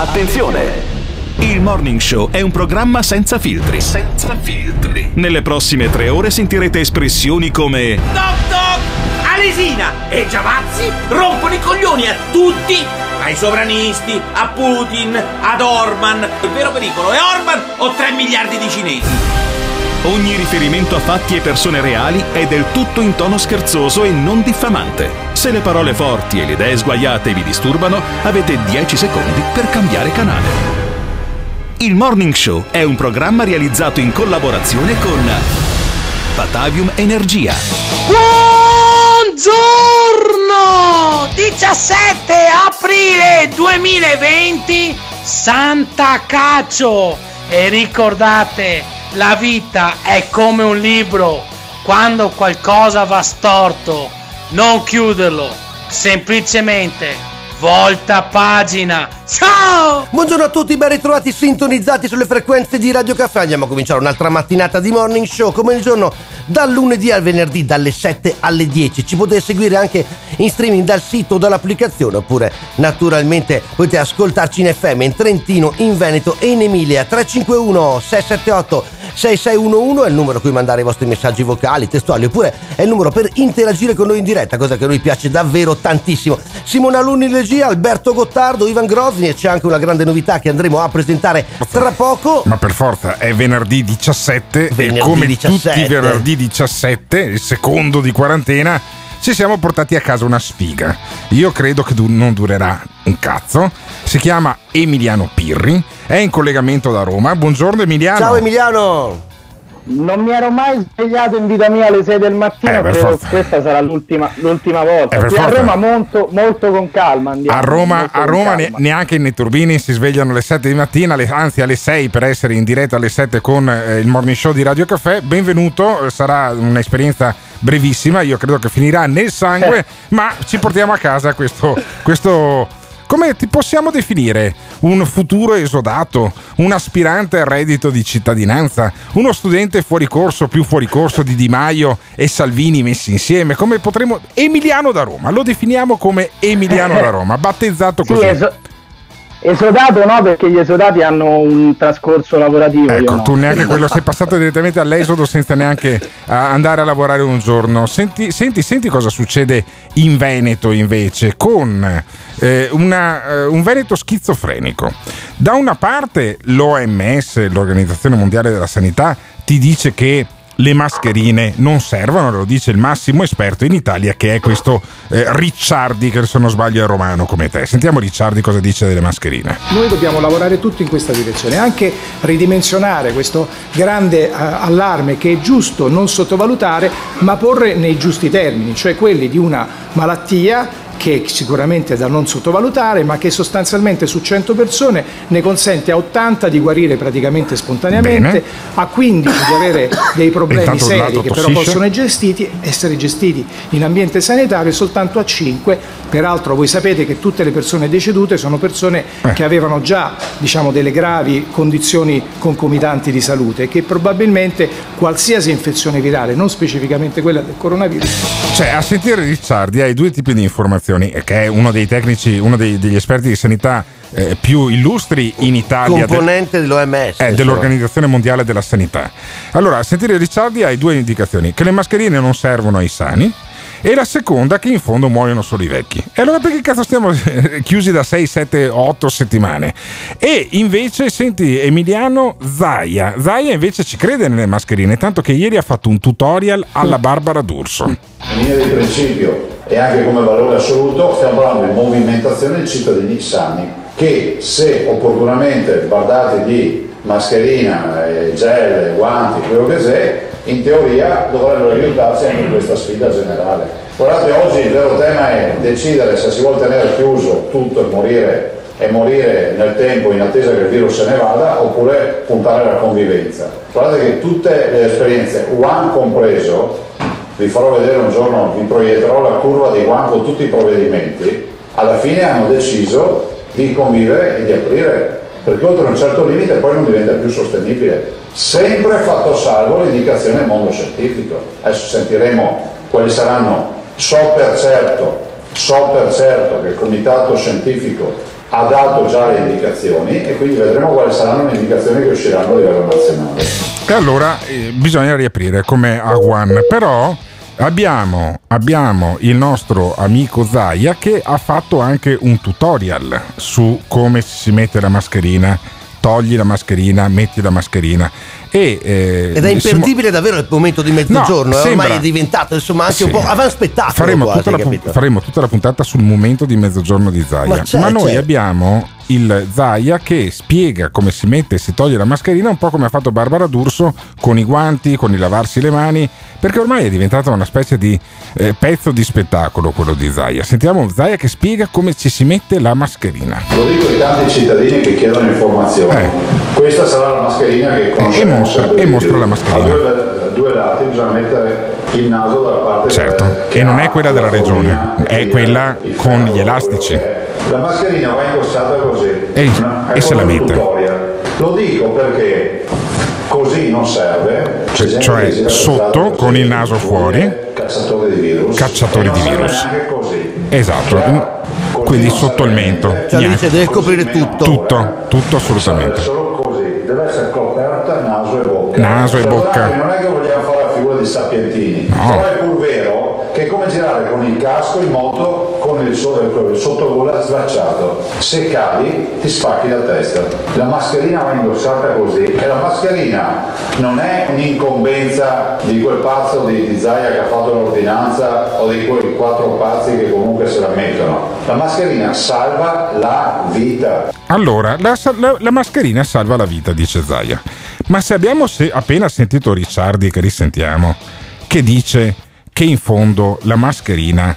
Attenzione! Il Morning Show è un programma senza filtri. Senza filtri. Nelle prossime tre ore sentirete espressioni come Doc Doc! Alesina e Giavazzi rompono i coglioni a tutti! Ai sovranisti, a Putin, ad Orban. Il vero pericolo è Orban o 3 miliardi di cinesi? Ogni riferimento a fatti e persone reali è del tutto in tono scherzoso e non diffamante. Se le parole forti e le idee sguaiate vi disturbano, avete 10 secondi per cambiare canale. Il Morning Show è un programma realizzato in collaborazione con Batavium Energia. Buongiorno! 17 aprile 2020 Santa Caccio! E ricordate, la vita è come un libro. Quando qualcosa va storto, non chiuderlo, semplicemente volta pagina. Ciao! Buongiorno a tutti, ben ritrovati sintonizzati sulle frequenze di Radio Caffè. Andiamo a cominciare un'altra mattinata di morning show come il giorno dal lunedì al venerdì dalle 7 alle 10. Ci potete seguire anche in streaming dal sito o dall'applicazione oppure naturalmente potete ascoltarci in FM in Trentino, in Veneto e in Emilia 351 678 6611 è il numero a cui mandare i vostri messaggi vocali, testuali oppure è il numero per interagire con noi in diretta, cosa che a noi piace davvero tantissimo. Simona Luni in regia, Alberto Gottardo, Ivan Grosni e c'è anche una grande novità che andremo a presentare tra poco. Ma per forza è venerdì 17 Venerdì e come 17. tutti i venerdì 17, il secondo di quarantena, ci siamo portati a casa una sfiga. Io credo che du- non durerà un cazzo. Si chiama Emiliano Pirri, è in collegamento da Roma. Buongiorno Emiliano. Ciao Emiliano! Non mi ero mai svegliato in vita mia alle 6 del mattino, Eh, credo forza. questa sarà l'ultima, l'ultima volta. Eh, a. Roma molto, molto con calma andiamo. A Roma, a Roma calma. neanche nei turbini si svegliano alle 7 di mattina, alle- anzi alle 6 per essere in diretta alle 7 con eh, il morning show di Radio Caffè. Benvenuto, eh, sarà un'esperienza brevissima, io credo che finirà nel sangue, ma ci portiamo a casa questo, questo come ti possiamo definire? Un futuro esodato, un aspirante al reddito di cittadinanza, uno studente fuori corso più fuori corso di Di Maio e Salvini messi insieme, come potremmo Emiliano da Roma, lo definiamo come Emiliano da Roma, battezzato Sì, così. Eso- esodato no, perché gli esodati hanno un trascorso lavorativo. Ecco, no. tu neanche quello, sei passato direttamente all'esodo senza neanche andare a lavorare un giorno. Senti, senti, senti cosa succede in Veneto invece con eh, una, eh, un Veneto schizofrenico. Da una parte l'OMS, l'Organizzazione Mondiale della Sanità, ti dice che le mascherine non servono, lo dice il massimo esperto in Italia che è questo eh, Ricciardi, che se non sbaglio è romano come te. Sentiamo Ricciardi cosa dice delle mascherine. Noi dobbiamo lavorare tutti in questa direzione, anche ridimensionare questo grande eh, allarme che è giusto non sottovalutare, ma porre nei giusti termini, cioè quelli di una malattia che sicuramente è da non sottovalutare, ma che sostanzialmente su 100 persone ne consente a 80 di guarire praticamente spontaneamente, Bene. a 15 di avere dei problemi seri che però possono gestiti, essere gestiti in ambiente sanitario e soltanto a 5. Peraltro voi sapete che tutte le persone decedute sono persone Eh. che avevano già diciamo, delle gravi condizioni concomitanti di salute e che probabilmente qualsiasi infezione virale, non specificamente quella del coronavirus, Cioè, a sentire Ricciardi hai due tipi di informazioni, eh, che è uno dei tecnici, uno dei- degli esperti di sanità eh, più illustri in Italia. de- Componente dell'OMS. eh, dell'Organizzazione Mondiale della Sanità. Allora, sentire Ricciardi hai due indicazioni: che le mascherine non servono ai sani. E la seconda che in fondo muoiono solo i vecchi. E allora perché cazzo stiamo eh, chiusi da 6, 7, 8 settimane? E invece senti Emiliano Zaia. Zaia invece ci crede nelle mascherine, tanto che ieri ha fatto un tutorial alla Barbara D'Urso. in linea di principio e anche come valore assoluto stiamo parlando di movimentazione di cittadini sani che se opportunamente bardati di mascherina, eh, gel, guanti, quello che sia, in teoria dovrebbero aiutarci anche in questa sfida generale. Guardate, oggi il vero tema è decidere se si vuole tenere chiuso tutto e morire, e morire nel tempo in attesa che il virus se ne vada oppure puntare alla convivenza. Guardate che tutte le esperienze, One compreso, vi farò vedere un giorno, vi proietterò la curva di One con tutti i provvedimenti, alla fine hanno deciso di convivere e di aprire, perché oltre un certo limite poi non diventa più sostenibile, sempre fatto salvo l'indicazione del mondo scientifico. Adesso sentiremo quali saranno, so per certo, so per certo che il comitato scientifico ha dato già le indicazioni e quindi vedremo quali saranno le indicazioni che usciranno a livello nazionale. E allora eh, bisogna riaprire come a One, però abbiamo, abbiamo il nostro amico Zaya che ha fatto anche un tutorial su come si mette la mascherina, togli la mascherina, metti la mascherina. E, eh, Ed è imperdibile Simo- davvero il momento di mezzogiorno, No, eh, ormai sembra- è diventato insomma anche Sì. un po' avanspettacolo faremo, quasi, tutta la, pun- faremo tutta la puntata sul momento di mezzogiorno di Zaya. Ma Ma, c'è, noi c'è. abbiamo il Zaya che spiega come si mette e si toglie la mascherina, un po' come ha fatto Barbara D'Urso con i guanti, con il lavarsi le mani, perché ormai è diventata una specie di eh, pezzo di spettacolo quello di Zaya. Sentiamo Zaya che spiega come ci si mette la mascherina. Lo dico ai tanti cittadini che chiedono informazioni. Eh. Questa sarà la mascherina che conosciamo E mostra- sempre e mostra la mascherina. A due, due lati bisogna mettere il naso dalla parte Certo, che e non è quella della la regione, è quella con gli elastici. La mascherina va indossata così. E- e se la mette. Lo dico perché così non serve. Cioè- cioè sotto, con il naso fuori. Cacciatore di virus. Cacciatore non di virus. Esatto, Cioè, quindi sotto il mento. niente. Cioè, deve coprire tutto. Tutto, tutto assolutamente. Serve solo così, deve essere naso e bocca. Non è che vogliamo fare la figura di sapientini, No. però è pur vero che è come girare con il casco in moto con il, so- il sottogola slacciato. Se cadi ti spacchi la testa. La mascherina va indossata così e la mascherina non è un'incombenza di quel pazzo di, di Zaia che ha fatto l'ordinanza o di quei quattro pazzi che comunque se la mettono. La mascherina salva la vita. Allora, la, la- la mascherina salva la vita, dice Zaya. Ma se abbiamo se- appena sentito Ricciardi, che risentiamo, che dice che in fondo la mascherina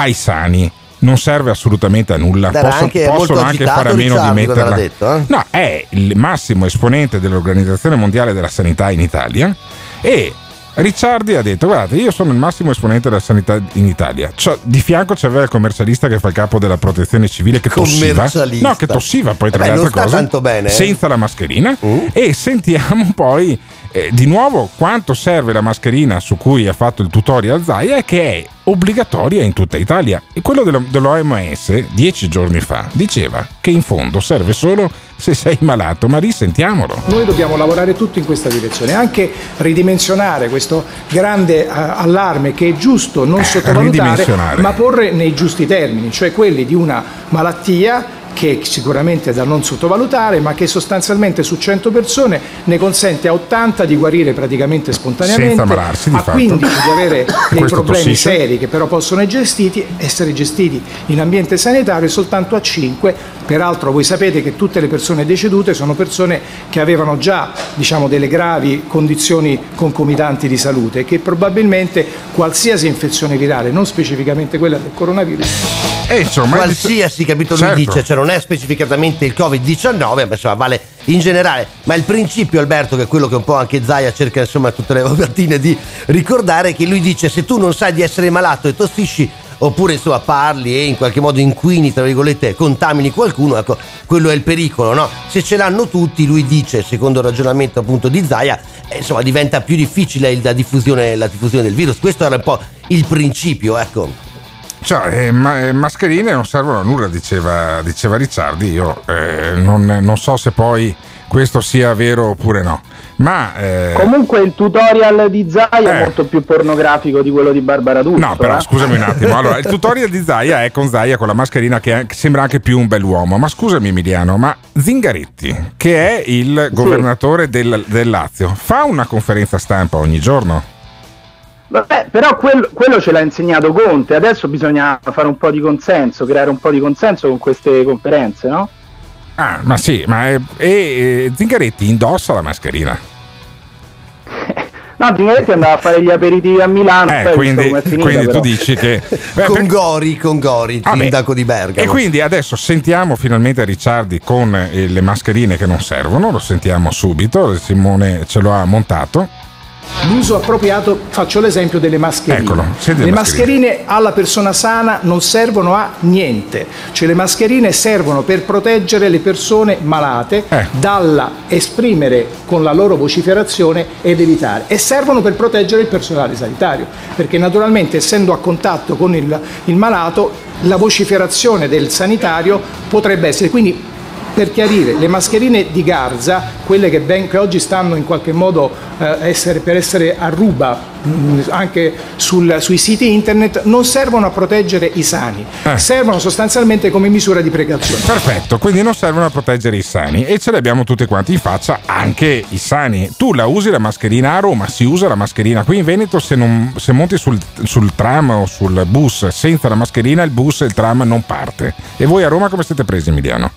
ai sani non serve assolutamente a nulla, Posso- anche possono anche fare a meno di Ricciardi, cosa metterla. detto, eh? No, è il massimo esponente dell'Organizzazione Mondiale della Sanità in Italia e Ricciardi ha detto guardate io sono il massimo esponente della sanità in Italia. C'ho- di fianco c'aveva il commercialista che fa il capo della protezione civile che tossiva. No che tossiva poi tra Eh le beh, non altre cose tanto bene, eh. senza la mascherina. Mm. e sentiamo poi eh, di nuovo quanto serve la mascherina su cui ha fatto il tutorial Zaia che è obbligatoria in tutta Italia. E quello dello- dell'OMS dieci giorni fa diceva che in fondo serve solo se sei malato ma risentiamolo Noi dobbiamo lavorare tutti in questa direzione, anche ridimensionare questo grande eh, allarme che è giusto non Eh, sottovalutare, ma porre nei giusti termini, cioè quelli di una malattia che sicuramente è da non sottovalutare, ma che sostanzialmente su 100 persone ne consente a 80 di guarire praticamente spontaneamente, Senza ammalarsi, di a fatto. 15 di avere dei problemi tossisce. seri che però possono gestiti, essere gestiti in ambiente sanitario e soltanto a 5. Peraltro voi sapete che tutte le persone decedute sono persone che avevano già diciamo, delle gravi condizioni concomitanti di salute e che probabilmente qualsiasi infezione virale, non specificamente quella del coronavirus, e insomma qualsiasi capito Certo. lui dice, cioè non è specificatamente il Covid-19, ma insomma vale in generale. Ma il principio, Alberto, che è quello che un po' anche Zaia cerca insomma tutte le mattine di ricordare, è che lui dice se tu non sai di essere malato e tossisci oppure insomma parli e in qualche modo inquini, tra virgolette, contamini qualcuno, ecco, quello è il pericolo, no? Se ce l'hanno tutti, lui dice, secondo il ragionamento appunto di Zaia, eh, insomma diventa più difficile il- la diffusione, la diffusione del virus. Questo era un po' il principio, ecco. Cioè, eh, ma- eh, mascherine non servono a nulla, diceva, diceva Ricciardi. Io eh, non, non so se poi questo sia vero oppure no. Ma eh, Comunque il tutorial di Zai Eh. è molto più pornografico di quello di Barbara D'Urso. No, però eh. scusami un attimo. Allora, il tutorial di Zaia è con Zaia con la mascherina che, è- che sembra anche più un bell'uomo. Ma scusami, Emiliano, ma Zingaretti, che è il governatore del, del Lazio, fa una conferenza stampa ogni giorno? Vabbè, però quello, quello ce l'ha insegnato Conte, adesso bisogna fare un po' di consenso, creare un po' di consenso con queste conferenze, no? Ah, ma sì, ma è- e, e Zingaretti indossa la mascherina. No, Zingaretti andava a fare gli aperitivi a Milano, Eh, poi quindi, finita, quindi tu dici che. Beh, con Gori, con Gori, il Vabbè. sindaco di Bergamo. E quindi adesso sentiamo finalmente Ricciardi con eh, le mascherine che non servono, lo sentiamo subito, Simone ce lo ha montato. L'uso appropriato, faccio l'esempio delle mascherine. Eccolo, le le mascherine. alla persona sana non servono a niente, cioè le mascherine servono per proteggere le persone malate Eh. dalla esprimere con la loro vociferazione ed evitare e servono per proteggere il personale sanitario, perché naturalmente essendo a contatto con il, il malato la vociferazione del sanitario potrebbe essere. Quindi per chiarire, le mascherine di Garza, quelle che, ben, che oggi stanno in qualche modo eh, essere, per essere a ruba mh, anche sul, sui siti internet, non servono a proteggere i sani, Eh. servono sostanzialmente come misura di precauzione. Perfetto, quindi non servono a proteggere i sani e ce li abbiamo tutti quanti in faccia, anche i sani. Tu la usi la mascherina a Roma, si usa la mascherina qui in Veneto, se, non- se monti sul, sul tram o sul bus senza la mascherina il bus e il tram non parte. E voi a Roma come siete presi Emiliano?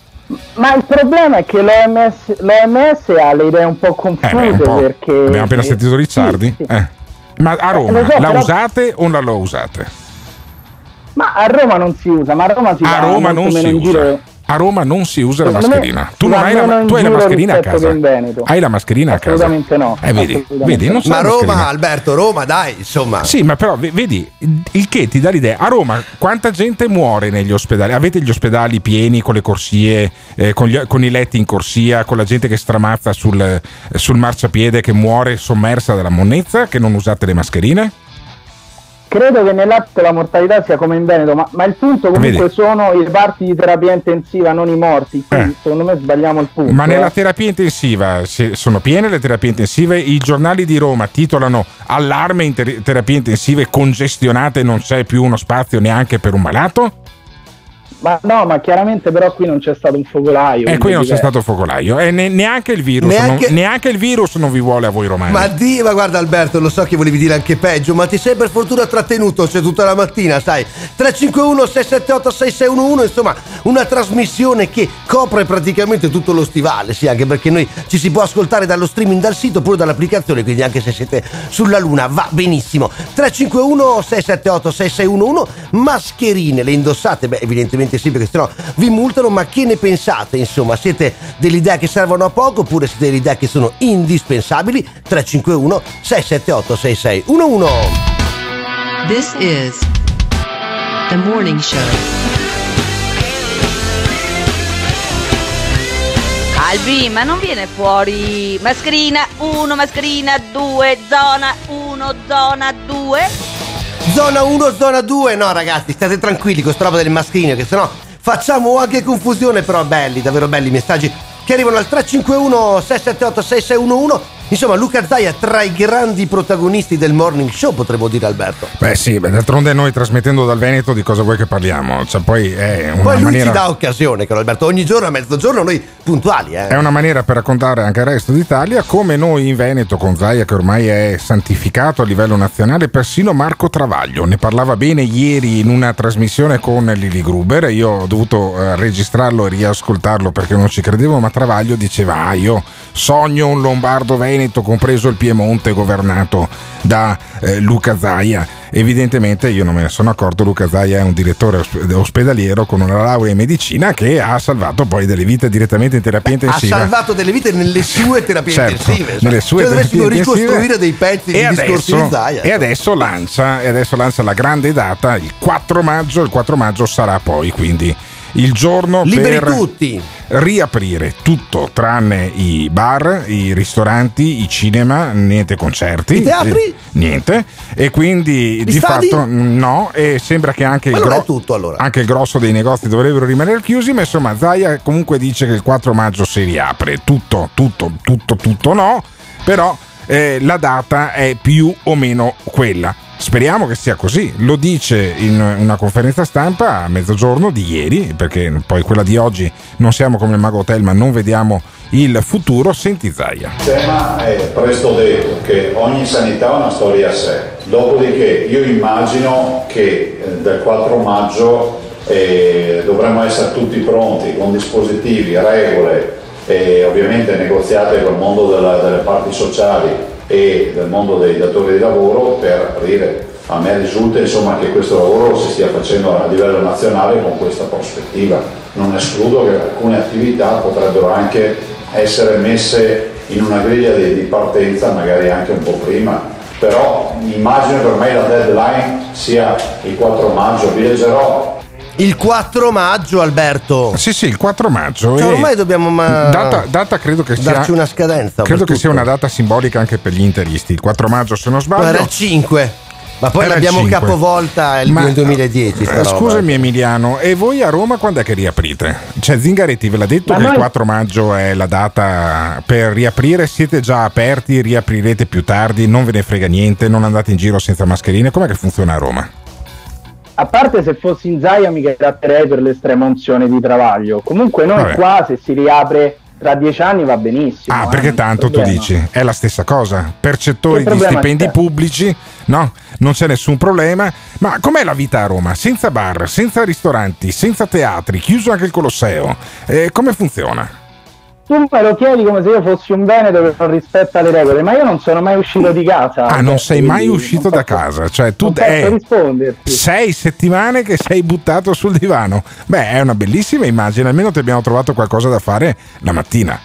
Ma il problema è che l'OMS, l'OMS ha le idee un po' Eh, confuse beh, un po'. perché... Abbiamo appena sentito Ricciardi. Sì, sì. Eh. Ma a Roma lo so, la però- usate o non la usate? Ma a Roma non si usa, ma a Roma si A Roma non si usa. giro. A Roma non si usa la mascherina. Tu, non hai la, tu hai la mascherina a casa. Hai la mascherina a casa. Assolutamente no, Eh, vedi, assolutamente vedi, non no. so Ma Roma, mascherina. Alberto, Roma, dai, insomma. Sì, ma però vedi, il che ti dà l'idea. A Roma quanta gente muore negli ospedali? Avete gli ospedali pieni con le corsie, eh, con, gli- con i letti in corsia, con la gente che stramazza sul, sul marciapiede che muore sommersa dalla monnezza, che non usate le mascherine? Credo che nell'atto la mortalità sia come in Veneto, ma, ma il punto comunque Vedi. sono i reparti di terapia intensiva, non i morti. Quindi Eh. secondo me sbagliamo il punto. Ma nella eh. terapia intensiva se- sono piene le terapie intensive? I giornali di Roma titolano allarme in ter- terapie intensive congestionate, non c'è più uno spazio neanche per un malato? Ma no, ma chiaramente però qui non c'è stato un focolaio. E qui non c'è stato focolaio. E ne- neanche, il virus, Neanche- non, neanche il virus non vi vuole a voi romani. Ma di, ma guarda Alberto, lo so che volevi dire anche peggio, ma ti sei per fortuna trattenuto, c'è tutta la mattina, sai. 351 678 6611, insomma, una trasmissione che copre praticamente tutto lo stivale, sì, anche perché noi ci si può ascoltare dallo streaming dal sito oppure dall'applicazione, quindi anche se siete sulla luna va benissimo. 351 678 6611, mascherine, le indossate? Beh, evidentemente sì, perché sennò vi multano, ma che ne pensate? Insomma, siete dell'idea che servono a poco oppure siete dell'idea che sono indispensabili? 351 678 6611 This is the morning show. Albi, ma non viene fuori mascherina 1, mascherina 2, zona 1, zona 2? Zona 1, zona 2, no ragazzi, state tranquilli con questa roba delle mascherine, che sennò facciamo anche confusione, però belli, davvero belli i messaggi che arrivano al 351 678 6611. Insomma, Luca Zaia tra i grandi protagonisti del morning show, potremmo dire Alberto. Beh sì, beh, d'altronde noi trasmettendo dal Veneto di cosa vuoi che parliamo? Cioè poi è una Poi lui maniera... ci dà occasione, caro Alberto, ogni giorno a mezzogiorno noi puntuali, eh. È una maniera per raccontare anche al resto d'Italia come noi in Veneto con Zaia che ormai è santificato a livello nazionale, persino Marco Travaglio ne parlava bene ieri in una trasmissione con Lili Gruber, io ho dovuto eh, registrarlo e riascoltarlo perché non ci credevo, ma Travaglio diceva ah io sogno un Lombardo Veneto compreso il Piemonte governato da eh, Luca Zaia. Evidentemente io non me ne sono accorto, Luca Zaia è un direttore osp- ospedaliero con una laurea in medicina che ha salvato poi delle vite direttamente in terapia ha intensiva. salvato delle vite nelle sue terapie Certo, intensive. nelle sue cioè, dovessimo terapie intensive. ricostruire dei pezzi e di discorsi di Zaia. e adesso lancia e adesso lancia la grande data il 4 maggio il 4 maggio sarà poi quindi il giorno Liberi per tutti. riaprire tutto tranne i bar, i ristoranti, i cinema, niente concerti, I teatri? eh, niente e quindi Gli di stadi? fatto no e sembra che anche il, gro- tutto, allora. anche il grosso dei negozi dovrebbero rimanere chiusi ma insomma Zaia comunque dice che il 4 maggio si riapre tutto, tutto, tutto, tutto no però eh, la data è più o meno quella. Speriamo che sia così, lo dice in una conferenza stampa a mezzogiorno di ieri, perché poi quella di oggi non siamo come il Mago Hotel, ma non vediamo il futuro. Senti Zaia. Il tema è presto detto che ogni sanità ha una storia a sé. Dopodiché io immagino che eh, dal 4 maggio eh, dovremmo essere tutti pronti con dispositivi, regole e ovviamente negoziate col mondo della- delle parti sociali e del mondo dei datori di lavoro per aprire. A me risulta insomma che questo lavoro si stia facendo a livello nazionale con questa prospettiva. Non escludo che alcune attività potrebbero anche essere messe in una griglia di, di partenza magari anche un po' prima, però immagino che ormai la deadline sia il 4 maggio, vi leggerò Il 4 maggio, Alberto. Sì, sì, il 4 maggio. Cioè, ormai dobbiamo ma- Data, data credo che sia. darci una scadenza. Credo che sia una data simbolica anche per gli interisti. Il 4 maggio, se non No, era sbaglio. il 5. Ma poi Era il l'abbiamo 5. capovolta il- Ma- nel 2010. sta Eh, roba. scusami Emiliano, e voi a Roma quando è che riaprite? Cioè Zingaretti ve l'ha detto Ma che il noi- 4 maggio è la data per riaprire, siete già aperti, riaprirete più tardi, non ve ne frega niente, non andate in giro senza mascherine, com'è che funziona a Roma? A parte se fossi in Zaia mi gratterei per l'estrema unzione di Travaglio. Comunque noi Vabbè. qua se si riapre tra dieci anni va benissimo. Ah, eh, perché tanto tu dici, è la stessa cosa. Percettori di stipendi c'è? pubblici, no, non c'è nessun problema. Ma com'è la vita a Roma? Senza bar, senza ristoranti, senza teatri, chiuso anche il Colosseo. Eh, come funziona? Tu me lo chiedi come se io fossi un veneto che non rispetta le regole, ma io non sono mai uscito di casa. Ah, non sei mai uscito da posso- casa, cioè tu risponderti. sei settimane che sei buttato sul divano. Beh, è una bellissima immagine, almeno ti abbiamo trovato qualcosa da fare la mattina.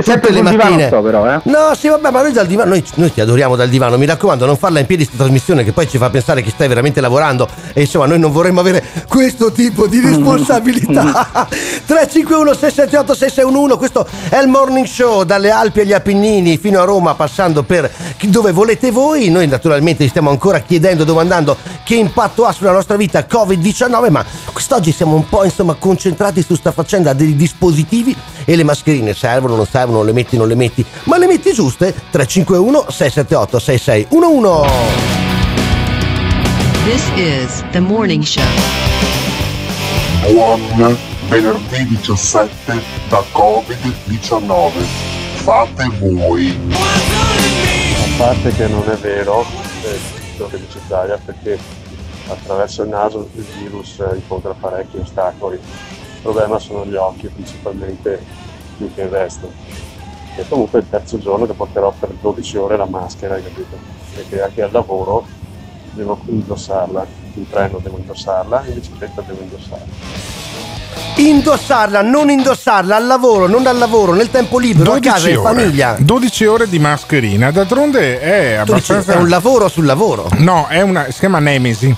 Sempre le mattine. sto però, eh. No, sì, vabbè, ma noi dal divano, noi, noi ti adoriamo dal divano. Mi raccomando, non farla in piedi questa trasmissione che poi ci fa pensare che stai veramente lavorando. E insomma, noi non vorremmo avere questo tipo di responsabilità. 351 678 6611 questo è il morning show dalle Alpi agli Appennini fino a Roma, passando per dove volete voi. Noi naturalmente vi stiamo ancora chiedendo, domandando che impatto ha sulla nostra vita Covid-19, ma quest'oggi siamo un po' insomma concentrati su sta faccenda dei dispositivi e le mascherine servono, non servono, le metti, non le metti, ma le metti giuste? 351 678 6611 This is the morning show. Buon venerdì 17 da Covid-19. Fate voi. A parte che non è vero eh, quello che dice Zaia perché attraverso il naso il virus eh, incontra parecchi ostacoli. Il problema sono gli occhi principalmente più che il resto. E comunque il terzo giorno che porterò per 12 ore la maschera, hai capito? Perché anche al lavoro devo indossarla, in treno devo indossarla, in bicicletta devo indossarla. Indossarla, non indossarla, al lavoro, non al lavoro, nel tempo libero, a casa, in ore. famiglia. 12 ore di mascherina, d'altronde è abbastanza... è un lavoro sul lavoro. No, è una, si chiama Nemesi.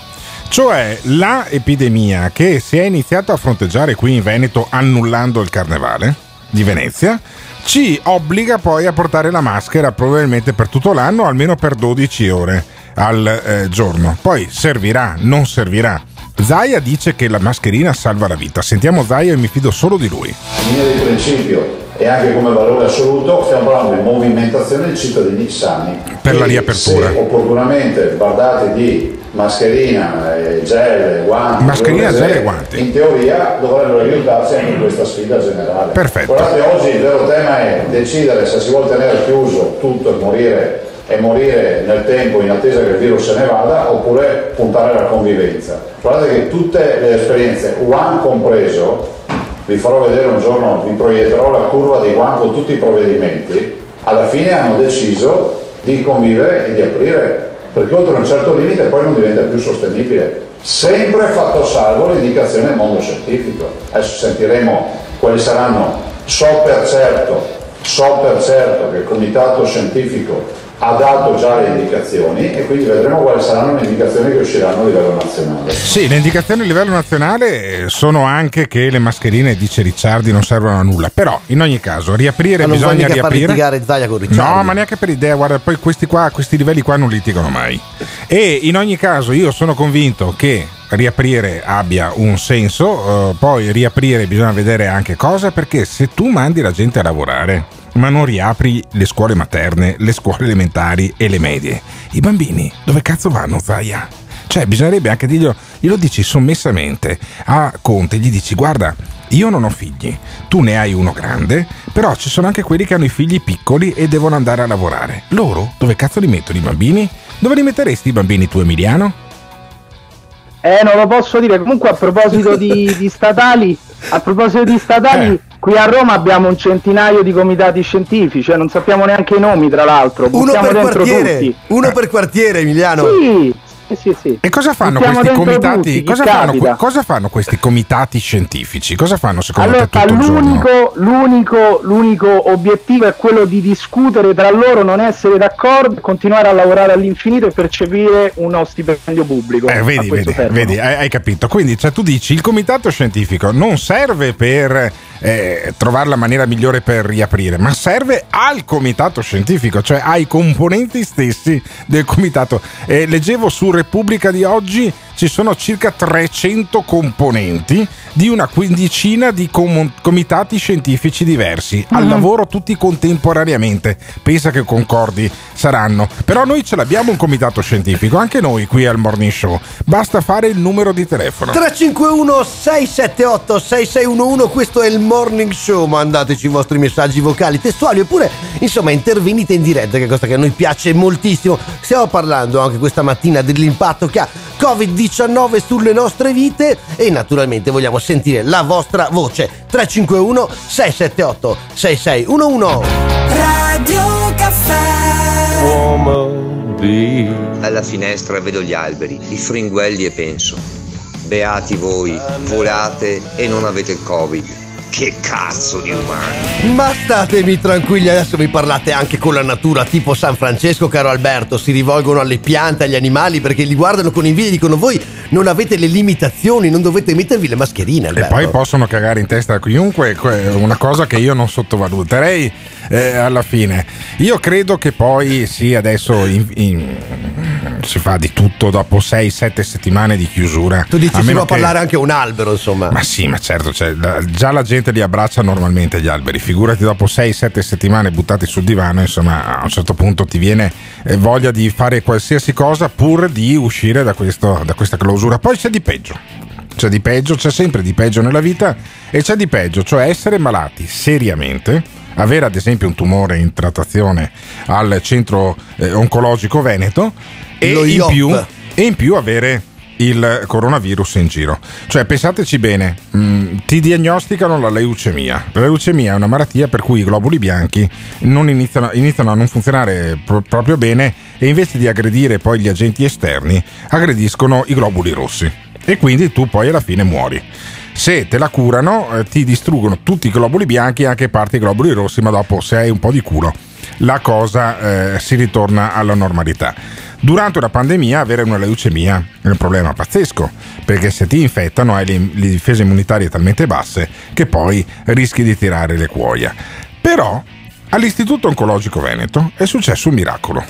Cioè la epidemia che si è iniziata a fronteggiare qui in Veneto annullando il carnevale di Venezia ci obbliga poi a portare la maschera probabilmente per tutto l'anno, almeno per 12 ore al eh, giorno. Poi servirà, non servirà. Zaia dice che la mascherina salva la vita. Sentiamo Zaia e mi fido solo di lui. In linea di principio e anche come valore assoluto stiamo parlando di movimentazione di cittadini sani Per la riapertura. se opportunamente bardati di mascherina, eh, gel, guanti Mascherina, gel e guanti. in teoria dovrebbero aiutarci anche in questa sfida generale Perfetto. guardate oggi il vero tema è decidere se si vuole tenere chiuso tutto e morire e morire nel tempo in attesa che il virus se ne vada oppure puntare alla convivenza guardate che tutte le esperienze Wuhan compreso vi farò vedere un giorno, vi proietterò la curva di Wuhan con tutti i provvedimenti, alla fine hanno deciso di convivere e di aprire, perché oltre un certo limite poi non diventa più sostenibile, sempre fatto salvo l'indicazione del mondo scientifico. Adesso sentiremo quali saranno, so per certo, so per certo che il comitato scientifico ha dato già le indicazioni e quindi vedremo quali saranno le indicazioni che usciranno a livello nazionale. Sì, le indicazioni a livello nazionale sono anche che le mascherine, dice Ricciardi, non servono a nulla. Però, in ogni caso, riaprire Ma non bisogna mica far riaprire. litigare Zaia con Ricciardi? No, ma neanche per idea, guarda, poi questi qua, questi livelli qua non litigano mai. E in ogni caso io sono convinto che riaprire abbia un senso, eh, poi riaprire bisogna vedere anche cosa, perché se tu mandi la gente a lavorare, ma non riapri le scuole materne, le scuole elementari e le medie, i bambini dove cazzo vanno, Zaia? Cioè, bisognerebbe anche dirglielo, glielo dici sommessamente a Conte, gli dici guarda, io non ho figli, tu ne hai uno grande, però ci sono anche quelli che hanno i figli piccoli e devono andare a lavorare. Loro dove cazzo li mettono i bambini? Dove li metteresti i bambini tu, Emiliano? Eh, non lo posso dire. Comunque, a proposito di, di statali, a proposito di statali, Eh. Qui a Roma abbiamo un centinaio di comitati scientifici, eh, non sappiamo neanche i nomi, tra l'altro. Uno Buttiamo per dentro quartiere, tutti. uno per quartiere, Emiliano. Sì, sì, sì, sì. E cosa fanno Buttiamo questi comitati? tutti, cosa, fanno, cosa fanno questi comitati scientifici? Cosa fanno secondo Allora, te tutto il giorno? l'unico, l'unico, l'unico obiettivo è quello di discutere tra loro, non essere d'accordo, continuare a lavorare all'infinito e percepire uno stipendio pubblico. Eh, vedi, vedi, vedi, hai, hai capito. Quindi cioè, tu dici il comitato scientifico non serve per eh, trovare la maniera migliore per riaprire, ma serve al comitato scientifico, cioè ai componenti stessi del comitato. Eh, leggevo su Repubblica di oggi ci sono circa 300 componenti di una quindicina di com- comitati scientifici diversi, al Mhm. lavoro tutti contemporaneamente. Pensa che concordi saranno. Però noi ce l'abbiamo un comitato scientifico, anche noi qui al Morning Show. Basta fare il numero di telefono. 351 678 6611 questo è il morning show mandateci i vostri messaggi vocali testuali oppure insomma intervenite in diretta che è cosa che a noi piace moltissimo. Stiamo parlando anche questa mattina dell'impatto che ha Covid-19 sulle nostre vite e naturalmente vogliamo sentire la vostra voce. 351 678 6611 Radio Caffè. Alla finestra vedo gli alberi, i fringuelli e penso, beati voi, volate e non avete il Covid. Che cazzo di umani. Ma statemi tranquilli, adesso vi parlate anche con la natura, tipo San Francesco, caro Alberto. Si rivolgono alle piante, agli animali perché li guardano con invidia e dicono: Voi non avete le limitazioni, non dovete mettervi le mascherine. E Alberto. poi possono cagare in testa a chiunque, que- una cosa che io non sottovaluterei eh, alla fine. Io credo che poi sì, adesso in- in- si fa di tutto dopo 6-7 settimane di chiusura. Tu dici A si può che- parlare anche un albero, insomma. Ma sì, ma certo, cioè, già la gente li abbraccia normalmente gli alberi, figurati dopo 6-7 settimane buttati sul divano, insomma a un certo punto ti viene eh, voglia di fare qualsiasi cosa pur di uscire da, questo- da questa clausura. Poi c'è di peggio. C'è di peggio, c'è sempre di peggio nella vita e c'è di peggio, cioè essere malati seriamente, avere ad esempio un tumore in trattazione al centro eh, oncologico veneto e Lo in, più, e in più avere il coronavirus in giro. Cioè, pensateci bene, mh, ti diagnosticano la leucemia. La leucemia è una malattia per cui i globuli bianchi non iniziano, iniziano a non funzionare pro- proprio bene e invece di aggredire poi gli agenti esterni, aggrediscono i globuli rossi. E quindi tu poi alla fine muori. Se te la curano, eh, ti distruggono tutti i globuli bianchi e anche parte dei globuli rossi, ma dopo se hai un po' di culo, la cosa eh, si ritorna alla normalità. Durante una pandemia avere una leucemia è un problema pazzesco, perché se ti infettano hai le, le difese immunitarie talmente basse che poi rischi di tirare le cuoia. Però all'Istituto Oncologico Veneto è successo un miracolo,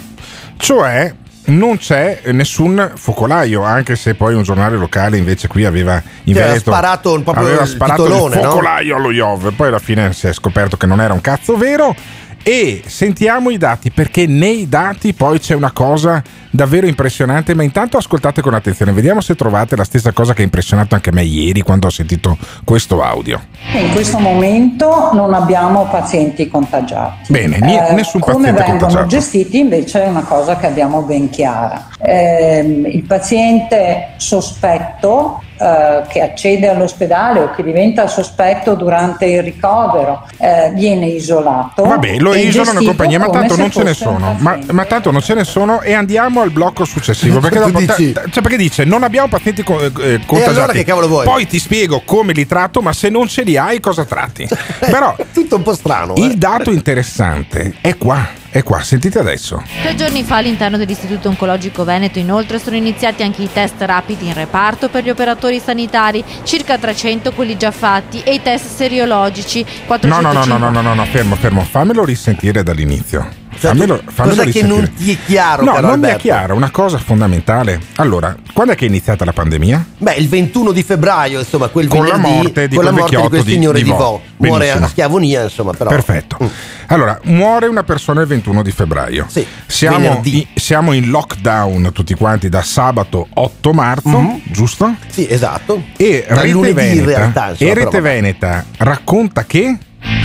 cioè non c'è nessun focolaio, anche se poi un giornale locale invece qui aveva in Veneto sparato un- proprio aveva il sparato titolone, il no? focolaio allo Iov, poi alla fine si è scoperto che non era un cazzo vero e sentiamo i dati perché nei dati poi c'è una cosa davvero impressionante, ma intanto ascoltate con attenzione, vediamo se trovate la stessa cosa che ha impressionato anche me ieri quando ho sentito questo audio. In questo momento non abbiamo pazienti contagiati. Bene, Eh, nessun come paziente vengono contagiato. gestiti invece è una cosa che abbiamo ben chiara. Ehm, il paziente sospetto eh, che accede all'ospedale o che diventa sospetto durante il ricovero eh, viene isolato. Vabbè, lo isolano in compagnia, ma tanto non ce ne sono. Ma, ma tanto non ce ne sono e andiamo al blocco successivo. Perché, dopo- dici? cioè, perché dice non abbiamo pazienti co- eh, contagiati. allora che cavolo vuoi? Poi ti spiego come li tratto, ma se non ce li hai cosa tratti? Però tutto un po' strano. eh. il dato interessante è qua, è qua, sentite adesso. Tre giorni fa all'interno dell'Istituto Oncologico Veneto inoltre sono iniziati anche i test rapidi in reparto per gli operatori sanitari, circa 300 quelli già fatti e i test seriologici No, 450. no, no, no, no, no, no, no, fermo, fermo, fammelo risentire dall'inizio. Fammelo, fammelo Cos'è che non ti è chiaro, No, non mi è Alberto? chiaro, una cosa fondamentale. Allora, quando è che è iniziata la pandemia? Beh, il 21 di febbraio, insomma, quel Con la venerdì, morte di con la quel morte di quel signore di di Vo. Vo. Muore a schiavonia, insomma, però. Perfetto. Mm. Allora, muore una persona il 21 di febbraio. siamo, venerdì. in, siamo in lockdown tutti quanti da sabato 8 marzo, giusto? Mhm. Sì, esatto. E Da Rete Veneta, realtà, insomma, e Rete. Veneta racconta che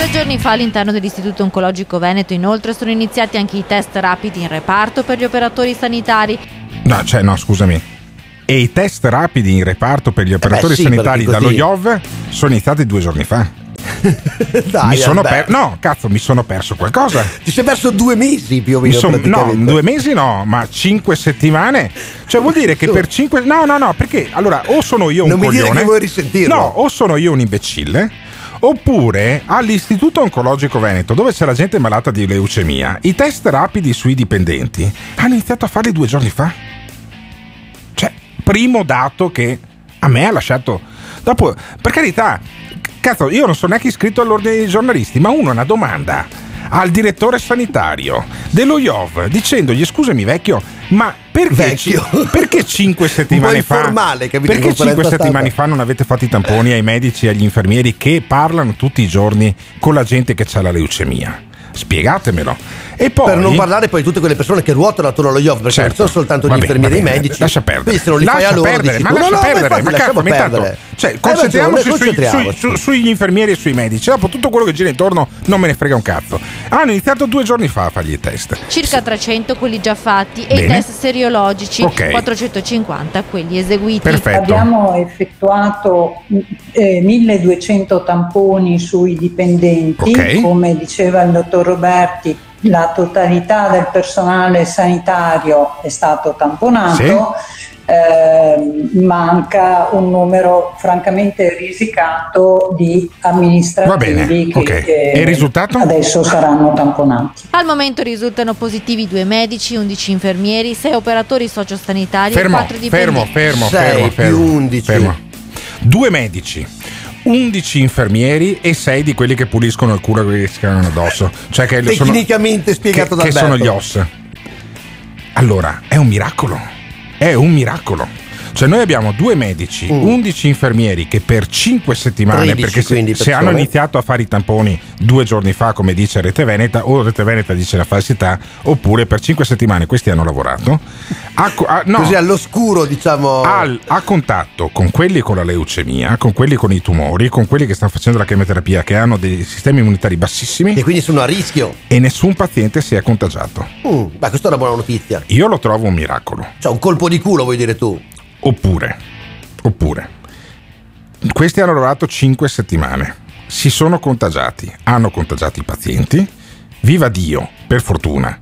Tre giorni fa all'interno dell'Istituto Oncologico Veneto inoltre sono iniziati anche i test rapidi in reparto per gli operatori sanitari. No, cioè, no, scusami. E i test rapidi in reparto per gli operatori Eh sì, sanitari dallo IOV sono iniziati due giorni fa. Dai, mi per- no, cazzo, mi sono perso qualcosa. Ti sei perso due mesi più o Mi meno. son- no, due mesi no, ma cinque settimane. Cioè vuol dire che per cinque... No, no, no, perché allora o sono io un Non mi dire coglione... che vuoi risentirlo. No, o sono io un imbecille... Oppure all'Istituto Oncologico Veneto, dove c'è la gente malata di leucemia, i test rapidi sui dipendenti hanno iniziato a farli due giorni fa. Cioè, primo dato che a me ha lasciato. Dopo, per carità, Cazzo, io non sono neanche iscritto all'ordine dei giornalisti, ma uno ha una domanda al direttore sanitario dello IOV dicendogli scusami vecchio, ma perché, ci- perché cinque settimane po' fa perché conferenza cinque stampa. settimane fa non avete fatto i tamponi ai medici e agli infermieri che parlano tutti i giorni con la gente che ha la leucemia? Spiegatemelo. E poi Per non parlare poi di tutte quelle persone che ruotano attorno allo IOV, perché non sono soltanto gli Certo. Bene, infermieri e i bene, medici. Lascia perdere. Quindi se non li fai lascia a loro perdere, dici ma tu, lascia no, no, perdere, ma lasciamo cazzo, perdere. cioè, Hai concentriamoci ragione, sui, concentriamoci. sui- su- sugli infermieri e sui medici. Dopo tutto quello che gira intorno non me ne frega un cazzo. Hanno iniziato due giorni fa a fargli i test. Circa 300 quelli già fatti e i Bene. test seriologici, Ok. 450 quelli eseguiti. Perfetto. Abbiamo effettuato eh, 1200 tamponi sui dipendenti, Ok. come diceva il dottor Roberti, la totalità del personale sanitario è stato tamponato. eh, manca un numero francamente risicato di amministrativi Va bene, che ok. E il risultato? adesso saranno tamponati. Al momento risultano positivi due medici, 11 infermieri, 6 operatori sociosanitari e Fermo, 4 fermo, dipendenti. fermo, fermo, fermo, 11. fermo. Due medici. 11 infermieri e 6 di quelli che puliscono il culo che si cagano addosso. Cioè che sono, Tecnicamente spiegato che, da che sono gli OS. Allora, è un miracolo. È un miracolo. Cioè noi abbiamo due medici, 11 infermieri che per 5 settimane, 13 perché se, se hanno iniziato a fare i tamponi due giorni fa, come dice Rete Veneta, o Rete Veneta dice la falsità, oppure per 5 settimane questi hanno lavorato. A, a- no, Così all'oscuro, diciamo. al- a contatto con quelli con la leucemia, con quelli con i tumori, con quelli che stanno facendo la chemioterapia, che hanno dei sistemi immunitari bassissimi. E quindi sono a rischio. E nessun paziente si è contagiato. Mm, beh, questa è una buona notizia. Io lo trovo un miracolo. Cioè, un colpo di culo, vuoi dire tu? Oppure, oppure, questi hanno lavorato 5 settimane, si sono contagiati, hanno contagiato i pazienti, viva Dio, per fortuna.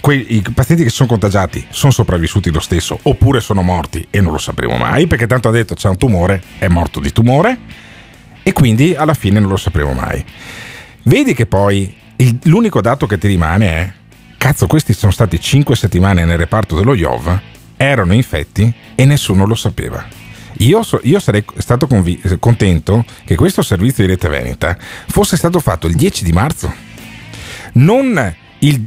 Que- I pazienti che sono contagiati sono sopravvissuti lo stesso, oppure sono morti e non lo sapremo mai, perché tanto ha detto c'è un tumore, è morto di tumore, e quindi alla fine non lo sapremo mai. Vedi che poi il- l'unico dato che ti rimane è, cazzo, questi sono stati 5 settimane nel reparto dello IOV, erano infetti e nessuno lo sapeva. Io, so- io sarei stato convi- contento che questo servizio di Rete Veneta fosse stato fatto il 10 di marzo, non il,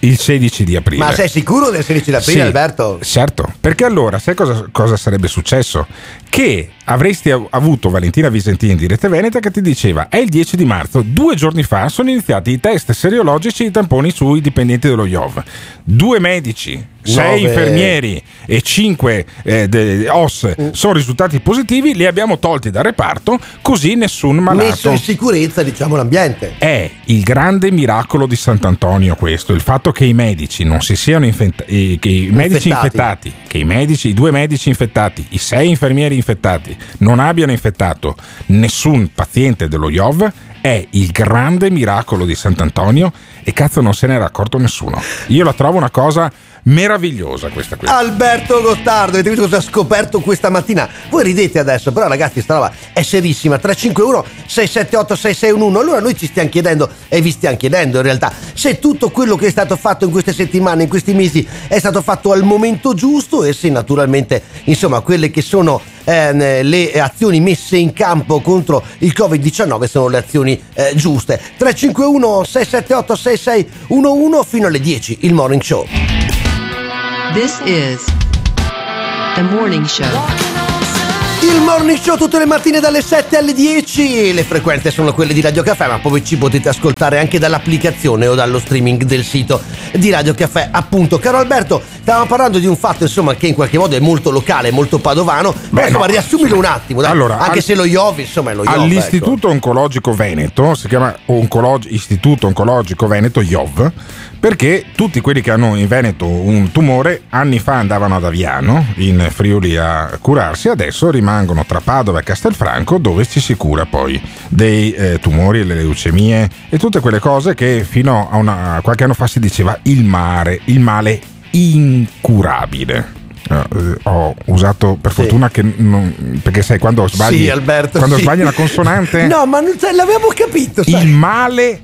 il 16 di aprile. Ma sei sicuro del 16 aprile, Sì, Alberto? Certo, perché allora sai cosa, cosa sarebbe successo? Che avresti av- avuto Valentina Visentini di Rete Veneta che ti diceva è il 10 di marzo, due giorni fa sono iniziati i test seriologici e i tamponi sui dipendenti dello IOV. Due medici, sei Nove. infermieri e cinque eh, de- OS Mm. sono risultati positivi, li abbiamo tolti dal reparto, così nessun malato. Messo in sicurezza, diciamo, l'ambiente. È il grande miracolo di Sant'Antonio questo, il fatto che i medici non si siano infettati, che i medici Infettati. infettati, che i medici, i due medici infettati, i sei infermieri infettati non abbiano infettato nessun paziente dello IOV è il grande miracolo di Sant'Antonio e cazzo non se n'era accorto nessuno. Io la trovo una cosa meravigliosa questa qui. Alberto Gottardo, avete visto cosa ha scoperto questa mattina? Voi ridete adesso, però ragazzi, sta roba è serissima. 351 678 6611. Allora noi ci stiamo chiedendo, e vi stiamo chiedendo in realtà, se tutto quello che è stato fatto in queste settimane, in questi mesi, è stato fatto al momento giusto e se naturalmente, insomma, quelle che sono ehm, le azioni messe in campo contro il Covid-19 sono le azioni eh, giuste. 351 678 6611 fino alle 10, il morning show. This is the morning show. Il morning show tutte le mattine dalle 7 alle 10. Le frequenze sono quelle di Radio Caffè, ma poi ci potete ascoltare anche dall'applicazione o dallo streaming del sito di Radio Caffè. Appunto, caro Alberto, stavamo parlando di un fatto insomma che in qualche modo è molto locale, molto padovano. Ma Beh, insomma, no, riassumilo un attimo, dai. Allora, anche al- se lo IOV, insomma, è lo IOV. ecco. All'Istituto Oncologico Veneto, si chiama Oncologi- Istituto Oncologico Veneto IOV, perché tutti quelli che hanno in Veneto un tumore anni fa andavano ad Aviano, in Friuli, a curarsi, adesso rimangono tra Padova e Castelfranco, dove ci si cura poi dei eh, tumori, le leucemie e tutte quelle cose che fino a, una- a qualche anno fa si diceva il mare, il male incurabile. Eh, ho usato per fortuna che non, perché sai quando sbagli Sì, Alberto. quando sì. sbagli una consonante No, ma non- l'avevamo capito, sai. il male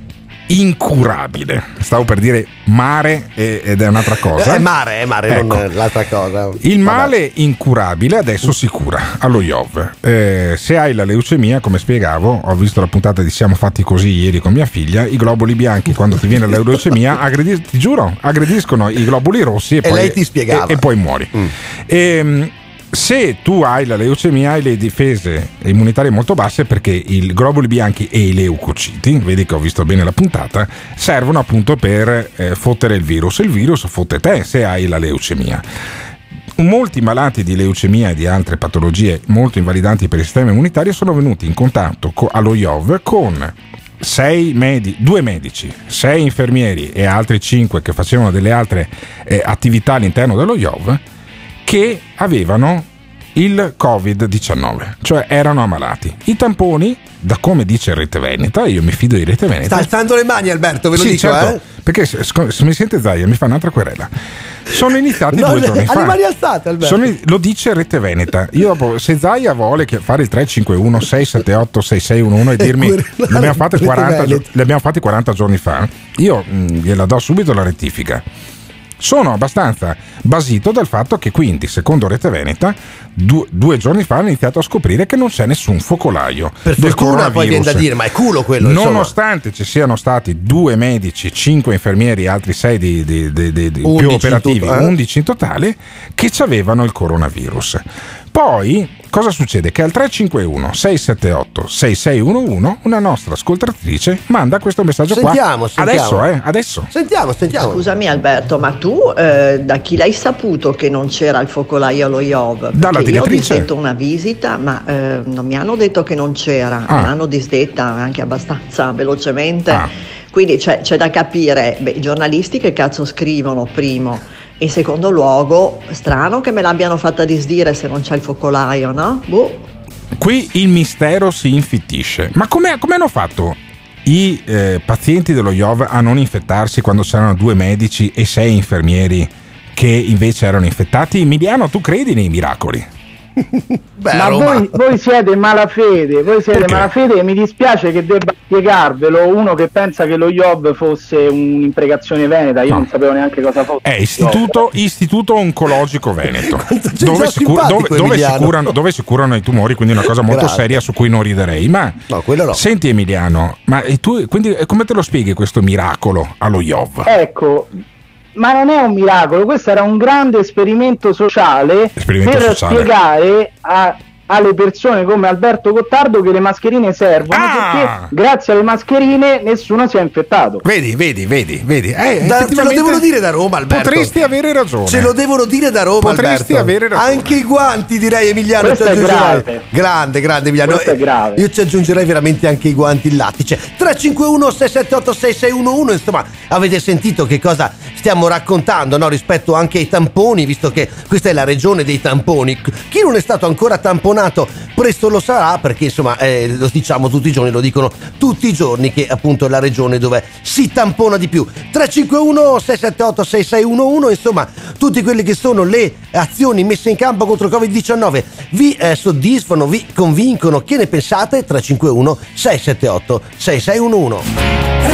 incurabile. Stavo per dire mare e- ed è un'altra cosa. È mare, è mare, Ecco. non l'altra cosa. Il male incurabile adesso si cura allo IOV. Eh, se hai la leucemia, come spiegavo, ho visto la puntata di Siamo fatti così ieri con mia figlia, i globuli bianchi quando ti viene la leucemia, aggredis- ti giuro, aggrediscono i globuli rossi e, E poi. Mm. e- e poi muori. Ehm, se tu hai la leucemia hai le difese immunitarie molto basse perché i globuli bianchi e i leucociti, vedi che ho visto bene la puntata, servono appunto per eh, fottere il virus. Il virus fotte te se hai la leucemia. Molti malati di leucemia e di altre patologie molto invalidanti per il sistema immunitario sono venuti in contatto co- allo IOV con medi- due medici, sei infermieri e altri cinque che facevano delle altre eh, attività all'interno dello IOV che avevano il Covid-19, cioè erano ammalati. I tamponi, da come dice Rete Veneta, io mi fido di Rete Veneta. Sta alzando le mani Alberto, ve lo Sì, dico, certo, eh? perché se, se mi sente Zaia mi fa un'altra querela. Sono iniziati No, due giorni fa. le mani alzate, Alberto. Sono- lo dice Rete Veneta. Io dopo, se Zaia vuole fare il 351 678 6611 e dirmi le abbiamo, fatte Rete 40, Veneta. le abbiamo fatte 40 giorni fa, io mh, gliela do subito la rettifica. Sono abbastanza basito dal fatto che quindi, secondo Rete Veneta, du- due giorni fa hanno iniziato a scoprire che non c'è nessun focolaio. Per del fortuna poi viene da dire, ma è culo quello, insomma. Nonostante ci siano stati due medici, cinque infermieri altri sei di, di- di- più 11 in operativi? 11 in totale, che ci avevano il coronavirus. Poi cosa succede? Che al 351 678 6611 una nostra ascoltatrice manda questo messaggio Sentiamo, qua. sentiamo. Adesso, eh, adesso. Sentiamo, sentiamo. Scusami Alberto, ma tu eh, da chi l'hai saputo che non c'era il focolaio allo IOV? Dalla Perché io ho direttrice. disdetto una visita, ma eh, non mi hanno detto che non c'era, Ah. l'hanno disdetta anche abbastanza velocemente. Ah. Quindi c'è, c'è da capire, beh, i giornalisti che cazzo scrivono primo? In secondo luogo, strano che me l'abbiano fatta disdire se non c'è il focolaio, no? Boh. Qui il mistero si infittisce. Ma come, hanno fatto i eh, pazienti dello IOV a non infettarsi quando c'erano due medici e sei infermieri che invece erano infettati? Emiliano, tu credi nei miracoli? Ma voi, voi siete malafede, voi siete Perché? malafede e mi dispiace che debba spiegarvelo uno che pensa che lo Job fosse un'imprecazione veneta, io No. non sapevo neanche cosa fosse. È istituto, istituto Oncologico Veneto, dove si, cura- dove- dove si curano, dove si curano i tumori, quindi una cosa molto Grazie. seria su cui non riderei. Ma senti Emiliano, ma e tu, quindi, come te lo spieghi questo miracolo allo IOV? Ecco, ma non è un miracolo, questo era un grande esperimento sociale Esperimento per sociale. spiegare a- alle persone come Alberto Gottardo che le mascherine servono Ah! perché grazie alle mascherine nessuno si è infettato. Vedi, vedi, vedi, vedi. Eh, Da- ce lo devono dire da Roma, Alberto. Potresti avere ragione. Ce lo devono dire da Roma, Potresti Alberto. avere ragione. Anche i guanti, direi, Emiliano. Questo è grave. Grande, grande, Emiliano. Questo è grave. Io ci aggiungerei veramente anche i guanti in lattice. 351 678 6611 Insomma, avete sentito che cosa stiamo raccontando no? rispetto anche ai tamponi, visto che questa è la regione dei tamponi. Chi non è stato ancora tamponato presto lo sarà, perché insomma eh, lo diciamo tutti i giorni, lo dicono tutti i giorni che appunto è la regione dove si tampona di più. 351 678 6611 insomma, tutte quelle che sono le azioni messe in campo contro il Covid-19 vi eh, soddisfano, vi convincono. Che ne pensate? 351 678 6611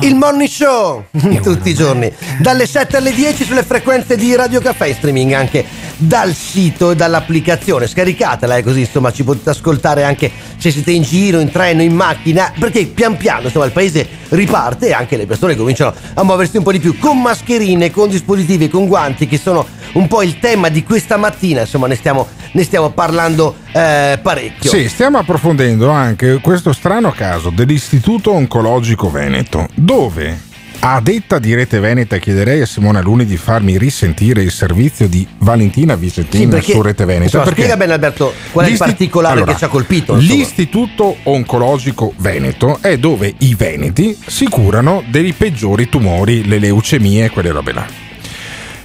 Il Morning Show tutti i giorni. dalle 7 alle 10 sulle frequenze di Radio Caffè in streaming anche dal sito e dall'applicazione. Scaricatela e così insomma ci potete ascoltare anche se siete in giro, in treno, in macchina perché pian piano insomma il paese riparte e anche le persone cominciano a muoversi un po' di più con mascherine, con dispositivi, con guanti che sono un po' il tema di questa mattina. Insomma ne stiamo, ne stiamo parlando eh, parecchio. Sì, stiamo approfondendo anche questo strano caso dell'Istituto Oncologico Veneto, dove a detta di Rete Veneta chiederei a Simona Luni di farmi risentire il servizio di Valentina Sì, Vicentina perché, su Rete Veneta. perché spiega bene Alberto qual è il particolare Allora, che ci ha colpito insomma. L'Istituto Oncologico Veneto è dove i veneti si curano dei peggiori tumori, le leucemie e quelle robe là.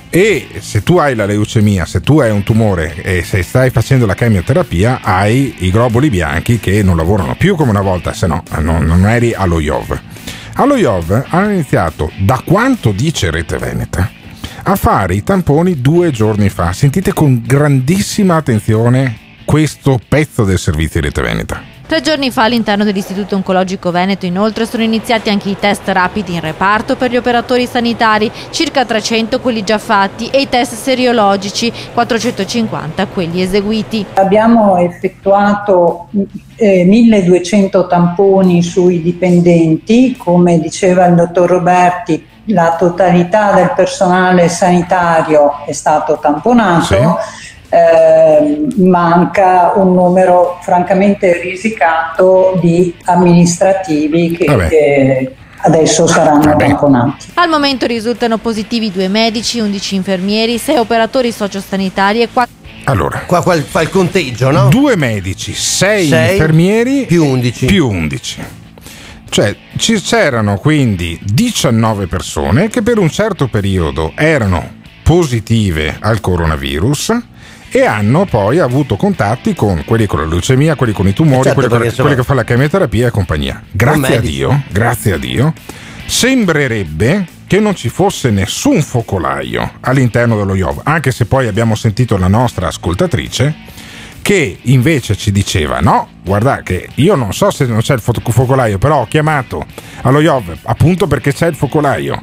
E se tu hai la leucemia, se tu hai un tumore e se stai facendo la chemioterapia, hai i globuli bianchi che non lavorano più come una volta, se no non, non eri allo IOV. Allo IOV hanno iniziato, da quanto dice Rete Veneta, a fare i tamponi due giorni fa. Sentite con grandissima attenzione questo pezzo del servizio di Rete Veneta. Tre giorni fa all'interno dell'Istituto Oncologico Veneto inoltre sono iniziati anche i test rapidi in reparto per gli operatori sanitari, circa 300 quelli già fatti e i test seriologici, 450 quelli eseguiti. Abbiamo effettuato eh, 1200 tamponi sui dipendenti, come diceva il dottor Roberti, la totalità del personale sanitario è stato tamponato. Eh, manca un numero francamente risicato di amministrativi che adesso saranno tamponati. Al momento risultano positivi due medici, 11 infermieri, 6 operatori sociosanitari e 4 Allora, Qua, qua fa il conteggio, no? due medici, sei, Sei infermieri più 11. più 11. Cioè, ci c'erano quindi 19 persone che per un certo periodo erano positive al coronavirus e hanno poi avuto contatti con quelli con la leucemia, quelli con i tumori, Certo, quelli, con- insomma- quelli che fanno la chemioterapia e compagnia. Grazie a. Dio, grazie a Dio, sembrerebbe che non ci fosse nessun focolaio all'interno dello IOV, anche se poi abbiamo sentito la nostra ascoltatrice che invece ci diceva no, guarda che io non so se non c'è il fo- focolaio, però ho chiamato allo IOV appunto perché c'è il focolaio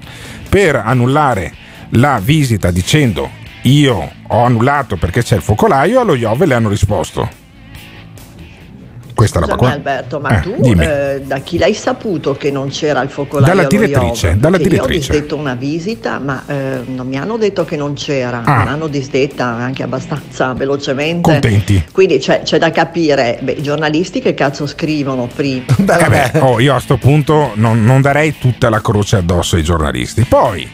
per annullare la visita dicendo io ho annullato perché c'è il focolaio, allo IOV le hanno risposto. Questa roba Scusami qua. Alberto, ma Eh, tu eh, da chi l'hai saputo che non c'era il focolaio Dalla allo direttrice, IOV? dalla Perché direttrice. Io ho disdetto una visita, ma eh, non mi hanno detto che non c'era, Ah. l'hanno disdetta anche abbastanza velocemente. Contenti. Quindi c'è, c'è da capire, beh, i giornalisti che cazzo scrivono prima? Beh, oh, io a sto punto non, non darei tutta la croce addosso ai giornalisti. Poi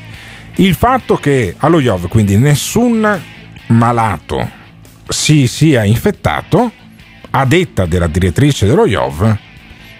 il fatto che allo IOV quindi nessun malato si sia infettato, a detta della direttrice dello IOV,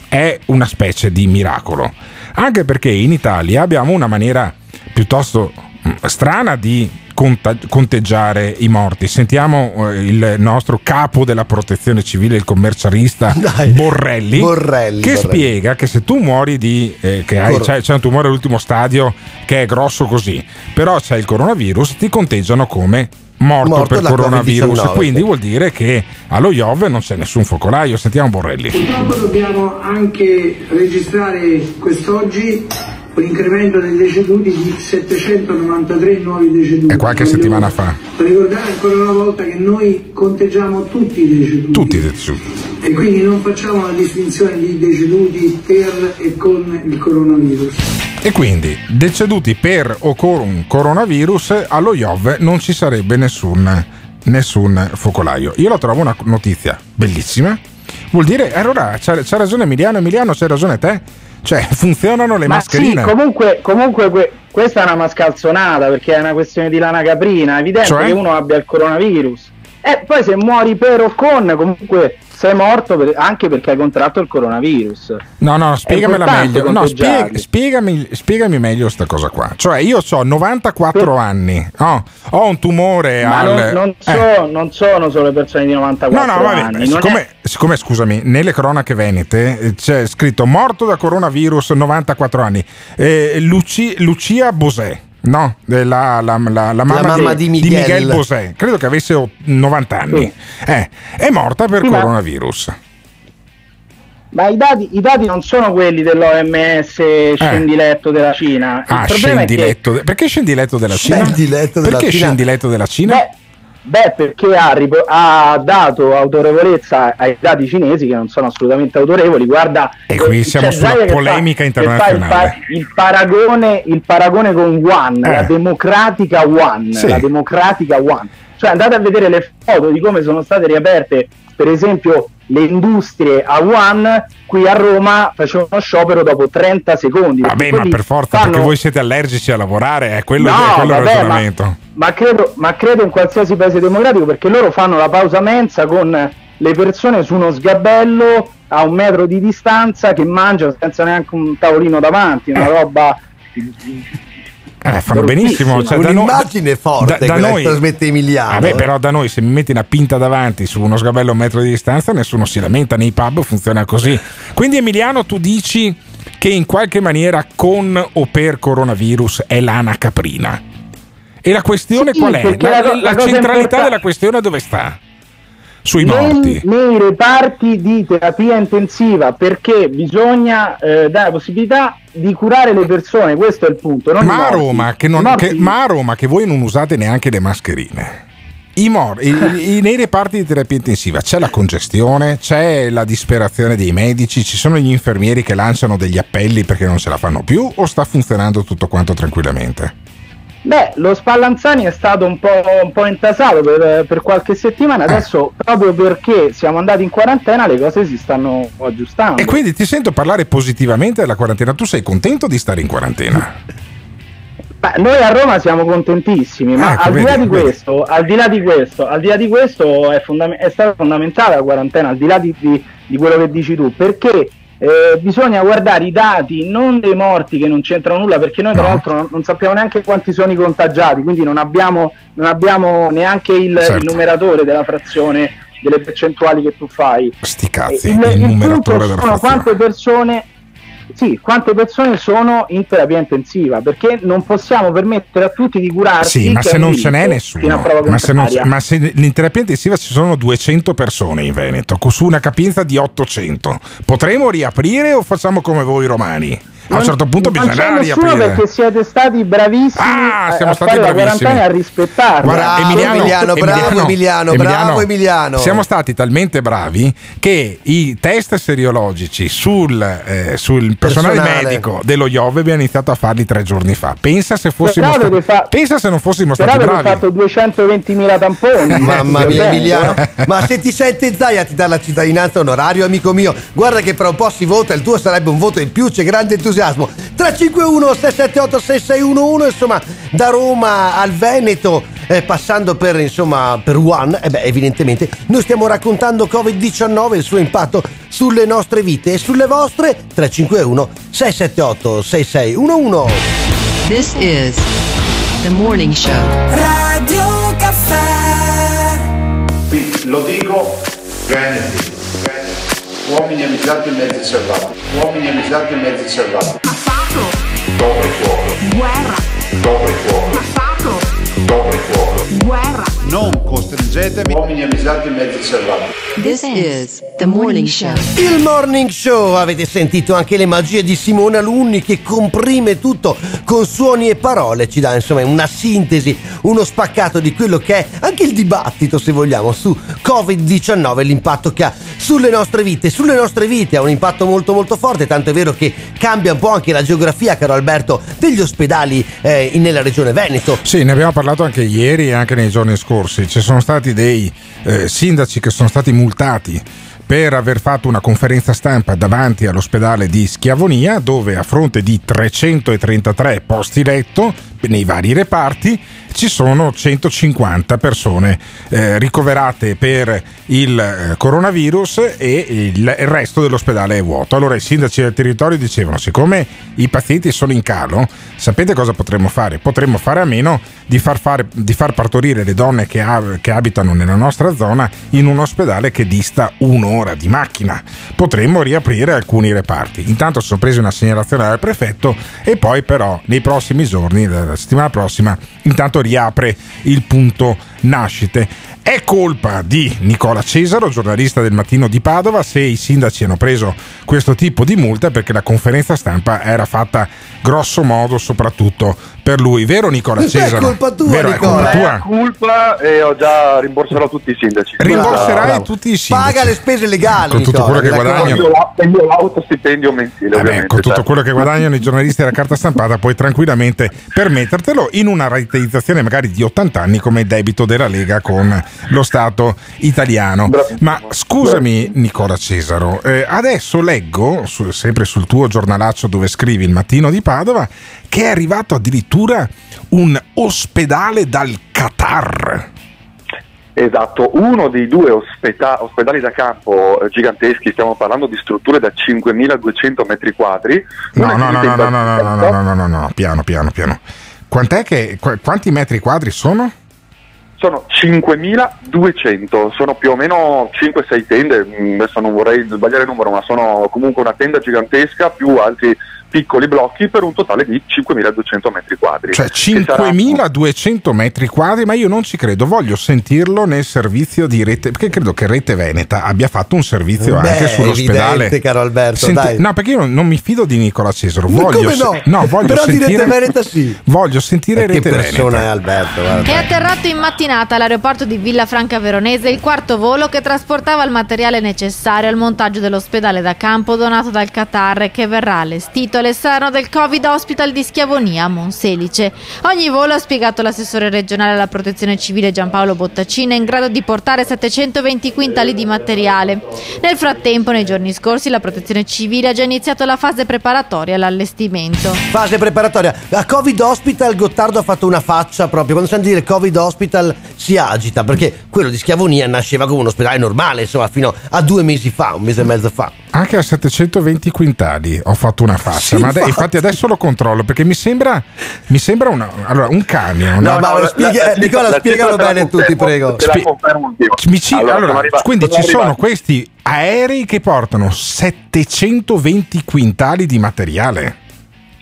è una specie di miracolo. Anche perché in Italia abbiamo una maniera piuttosto mm, strana di conta- conteggiare i morti. Sentiamo eh, il nostro capo della protezione civile, il commercialista Borrelli, Borrelli, che Borrelli. spiega che se tu muori di eh, che hai, c'è, c'è un tumore all'ultimo stadio che è grosso così, però c'è il coronavirus, ti conteggiano come morto, Morto per coronavirus. Covid-19, Quindi vuol dire che allo IOV non c'è nessun focolaio. Sentiamo Borrelli. Purtroppo dobbiamo anche registrare quest'oggi un incremento dei deceduti di 793 nuovi deceduti. È qualche settimana fa. Ricordare ancora una volta che noi conteggiamo tutti i deceduti Tutti i deceduti. e quindi non facciamo la distinzione di deceduti per e con il coronavirus. E quindi, deceduti per o con coronavirus, allo IOV non ci sarebbe nessun, nessun focolaio. Io la trovo una notizia bellissima. Vuol dire, allora c'ha, c'ha ragione Emiliano, Emiliano c'hai ragione te. Cioè, funzionano le Ma mascherine. sì, comunque, comunque que- questa è una mascalzonata perché è una questione di lana caprina. È evidente Cioè? che uno abbia il coronavirus. E poi se muori per o con, comunque sei morto per- anche perché hai contratto il coronavirus. No, no, spiegamela meglio. No, spieg- spiegami, spiegami meglio questa cosa qua. Cioè, io ho 94 anni, no? ho un tumore Ma al. non, non eh. so- non sono solo le persone di 94 No, no, vabbè, anni. siccome, è- siccome, scusami, nelle cronache venete eh, c'è scritto morto da coronavirus 94 anni, Eh, Luci- Lucia Bosè. No, eh, la, la- la- la mamma, mamma di Miguel. Bosè, credo che avesse o- 90 anni. Eh, è morta per Sì, coronavirus. Ma i dati, i dati non sono quelli dell'OMS scendiletto della Cina. Il Eh. Ah, problema è che- scendiletto. de- Perché scendiletto della Cina? Scendiletto della Perché Cina? scendiletto della Cina? Beh, beh, perché ha, rip- ha dato autorevolezza ai dati cinesi che non sono assolutamente autorevoli. Guarda, E qui eh, siamo sulla polemica che fa il, internazionale. il paragone, il paragone con One, Eh. la democratica One, Sì. la democratica One. Cioè andate a vedere le foto di come sono state riaperte, per esempio, le industrie a One. Qui a Roma facevano sciopero dopo 30 secondi. Vabbè, ma per forza, fanno- perché voi siete allergici a lavorare, è quello, No, è quello il vabbè, ragionamento. ma credo, ma credo in qualsiasi paese democratico perché loro fanno la pausa mensa con le persone su uno sgabello a un metro di distanza che mangiano senza neanche un tavolino davanti, una roba. Eh, fanno benissimo. Cioè, da noi- Un'immagine forte quella che trasmette Emiliano. Vabbè, però da noi se mi metti una pinta davanti su uno sgabello a un metro di distanza, nessuno si lamenta, nei pub funziona così. Quindi Emiliano, tu dici che in qualche maniera con o per coronavirus è lana caprina. E la questione Sì, qual è? La, la- la centralità della questione dove sta? Sui nei, morti. nei reparti di terapia intensiva perché bisogna eh, dare la possibilità di curare le persone, questo è il punto. Ma a. Roma, che non- che- ma a Roma che voi non usate neanche le mascherine. I mor- i- i- nei reparti di terapia intensiva c'è la congestione, c'è la disperazione dei medici, ci sono gli infermieri che lanciano degli appelli perché non ce la fanno più o sta funzionando tutto quanto tranquillamente? Beh, lo Spallanzani è stato un po', un po' intasato per, per qualche Eh. settimana, adesso proprio perché siamo andati in quarantena le cose si stanno aggiustando. E quindi ti sento parlare positivamente della quarantena. Tu sei contento di stare in quarantena? Beh, noi a Roma siamo contentissimi, ma Ecco, al, di là vedi, di questo, al di là di questo, al di là di questo è, fondam- è stata fondamentale la quarantena, al di là di, di- di quello che dici tu, perché eh, bisogna guardare i dati non dei morti che non c'entrano nulla, perché noi tra l'altro non, non sappiamo neanche quanti sono i contagiati, quindi non abbiamo, non abbiamo neanche il, Certo. il numeratore della frazione delle percentuali che tu fai. Sti cazzi, il, il, il punto sono frazione. quante persone sì, quante persone sono in terapia intensiva? Perché non possiamo permettere a tutti di curarsi Sì, ma se non ce n'è nessuno, ma se, non- ma se in terapia intensiva ci sono 200 persone in Veneto, su una capienza di 800, potremo riaprire o facciamo come voi romani? A un Non- certo punto non bisognerà c'è nessuno riaprire. perché siete stati bravissimi Ah, siamo a stati fare la bravissimi. quarantena a rispettarla Guarda, Emiliano, Emiliano, bravo Emiliano, bravo Emiliano. Siamo stati talmente bravi che i test seriologici sul, eh, sul personale, Personale. medico dello Iove abbiamo iniziato a farli tre giorni fa. Pensa se fossimo Però stati, avete fa- pensa se non fossimo stati bravi. fatto 220.000 tamponi Mamma mia Emiliano, eh. ma se ti sente Zaia ti dà la cittadinanza onorario amico mio, guarda che fra un po' si vota, il tuo sarebbe un voto in più, c'è grande entusiasmo. 351 678 6611 insomma da Roma al Veneto eh, passando per insomma per One, e beh evidentemente noi stiamo raccontando Covid-19 e il suo impatto sulle nostre vite e sulle vostre. 351 678 6611 This is the morning show. Radio Caffè. Lo dico venerdì. Uomini amizzati e mezzi salvati. Uomini amizzati e mezzi salvati. Passato Dopo il fuoco. Guerra Dopo il fuoco. Passato Dopo il fuoco. Guerra Non costringetemi. Uomini amizzati e mezzi salvati. This is the morning show. Il morning show, avete sentito anche le magie di Simone Alunni che comprime tutto con suoni e parole, ci dà insomma una sintesi, uno spaccato di quello che è anche il dibattito se vogliamo su Covid-19 e l'impatto che ha sulle nostre vite, sulle nostre vite ha un impatto molto molto forte, tanto è vero che cambia un po' anche la geografia, caro Alberto, degli ospedali eh, nella regione Veneto. Sì, ne abbiamo parlato anche ieri e anche nei giorni scorsi. Ci sono stati dei eh, sindaci che sono stati multati per aver fatto una conferenza stampa davanti all'ospedale di Schiavonia dove a fronte di 333 posti letto nei vari reparti ci sono 150 persone eh, ricoverate per il eh, coronavirus e il, il resto dell'ospedale è vuoto. Allora i sindaci del territorio dicevano siccome i pazienti sono in calo, sapete cosa potremmo fare? Potremmo fare a meno di far, fare, di far partorire le donne che, ha- che abitano nella nostra zona in un ospedale che dista un'ora di macchina. Potremmo riaprire alcuni reparti. Intanto sono presi una segnalazione dal prefetto e poi però nei prossimi giorni, la settimana prossima, intanto riapre il punto nascite. È colpa di Nicola Cesaro, giornalista del Mattino di Padova, se i sindaci hanno preso questo tipo di multa perché la conferenza stampa era fatta grosso modo soprattutto per lui. Vero Nicola È Cesaro? colpa tua, Vero, è Nicola. colpa È tua? colpa e ho già rimborserò tutti i sindaci. Rimborserai Bravo. tutti i sindaci. Paga le spese legali. Con tutto quello che guadagnano. Io la- e io l'autostipendio mensile, Eh ovviamente. con tutto certo. quello che guadagnano i giornalisti della carta stampata puoi tranquillamente permettertelo in una rateizzazione magari di 80 anni come debito della Lega con lo Stato italiano. Ma scusami Nicola Cesaro, eh, adesso leggo, su- sempre sul tuo giornalaccio dove scrivi il mattino di Padova, che è arrivato addirittura un ospedale dal Qatar. Esatto, uno dei due ospeta- ospedali da campo eh, giganteschi, stiamo parlando di strutture da 5.200 metri quadri. No, no, no, no, no, no, no, no, no, no, no, piano, piano, piano. Quant'è che, qu- quanti metri quadri sono? Sono 5.200, sono più o meno 5-6 tende, mm, adesso non vorrei sbagliare il numero, ma sono comunque una tenda gigantesca più altri piccoli blocchi per un totale di 5.200 metri quadri. Cioè Che sarà- 5.200 metri quadri, ma io non ci credo, voglio sentirlo nel servizio di rete, perché credo che Rete Veneta abbia fatto un servizio Beh, anche sull'ospedale. evidente, caro Alberto, Senti- dai. No, perché io non, mi fido di Nicola Cesaro, voglio, come no? no, voglio Però di sentire Rete Veneta sì. Voglio sentire Eh, che Rete persona Veneta. è Alberto, guarda. È atterrato in mattinata all'aeroporto di Villafranca Veronese il quarto volo che trasportava il materiale necessario al montaggio dell'ospedale da campo donato dal Qatar che verrà allestito all'esterno del Covid Hospital di Schiavonia a Monselice. Ogni volo, ha spiegato l'assessore regionale alla protezione civile Giampaolo Bottacina, è in grado di portare 720 quintali di materiale. Nel frattempo, nei giorni scorsi, la protezione civile ha già iniziato la fase preparatoria all'allestimento. Fase preparatoria. A Covid Hospital Gottardo ha fatto una faccia proprio. Quando sente dire Covid Hospital si agita perché quello di Schiavonia nasceva come un ospedale normale, insomma, fino a due mesi fa, un mese e mezzo fa. Anche a 720 quintali ho fatto una faccia, Sì, ma ade- infatti. infatti adesso lo controllo perché mi sembra, mi sembra una, allora, un camion. No, no? ma la- spieghi- la- Nicola, la- spiegalo bene tu, ti confermo, prego. ci- Allora, quindi ci sono questi aerei che portano 720 quintali di materiale.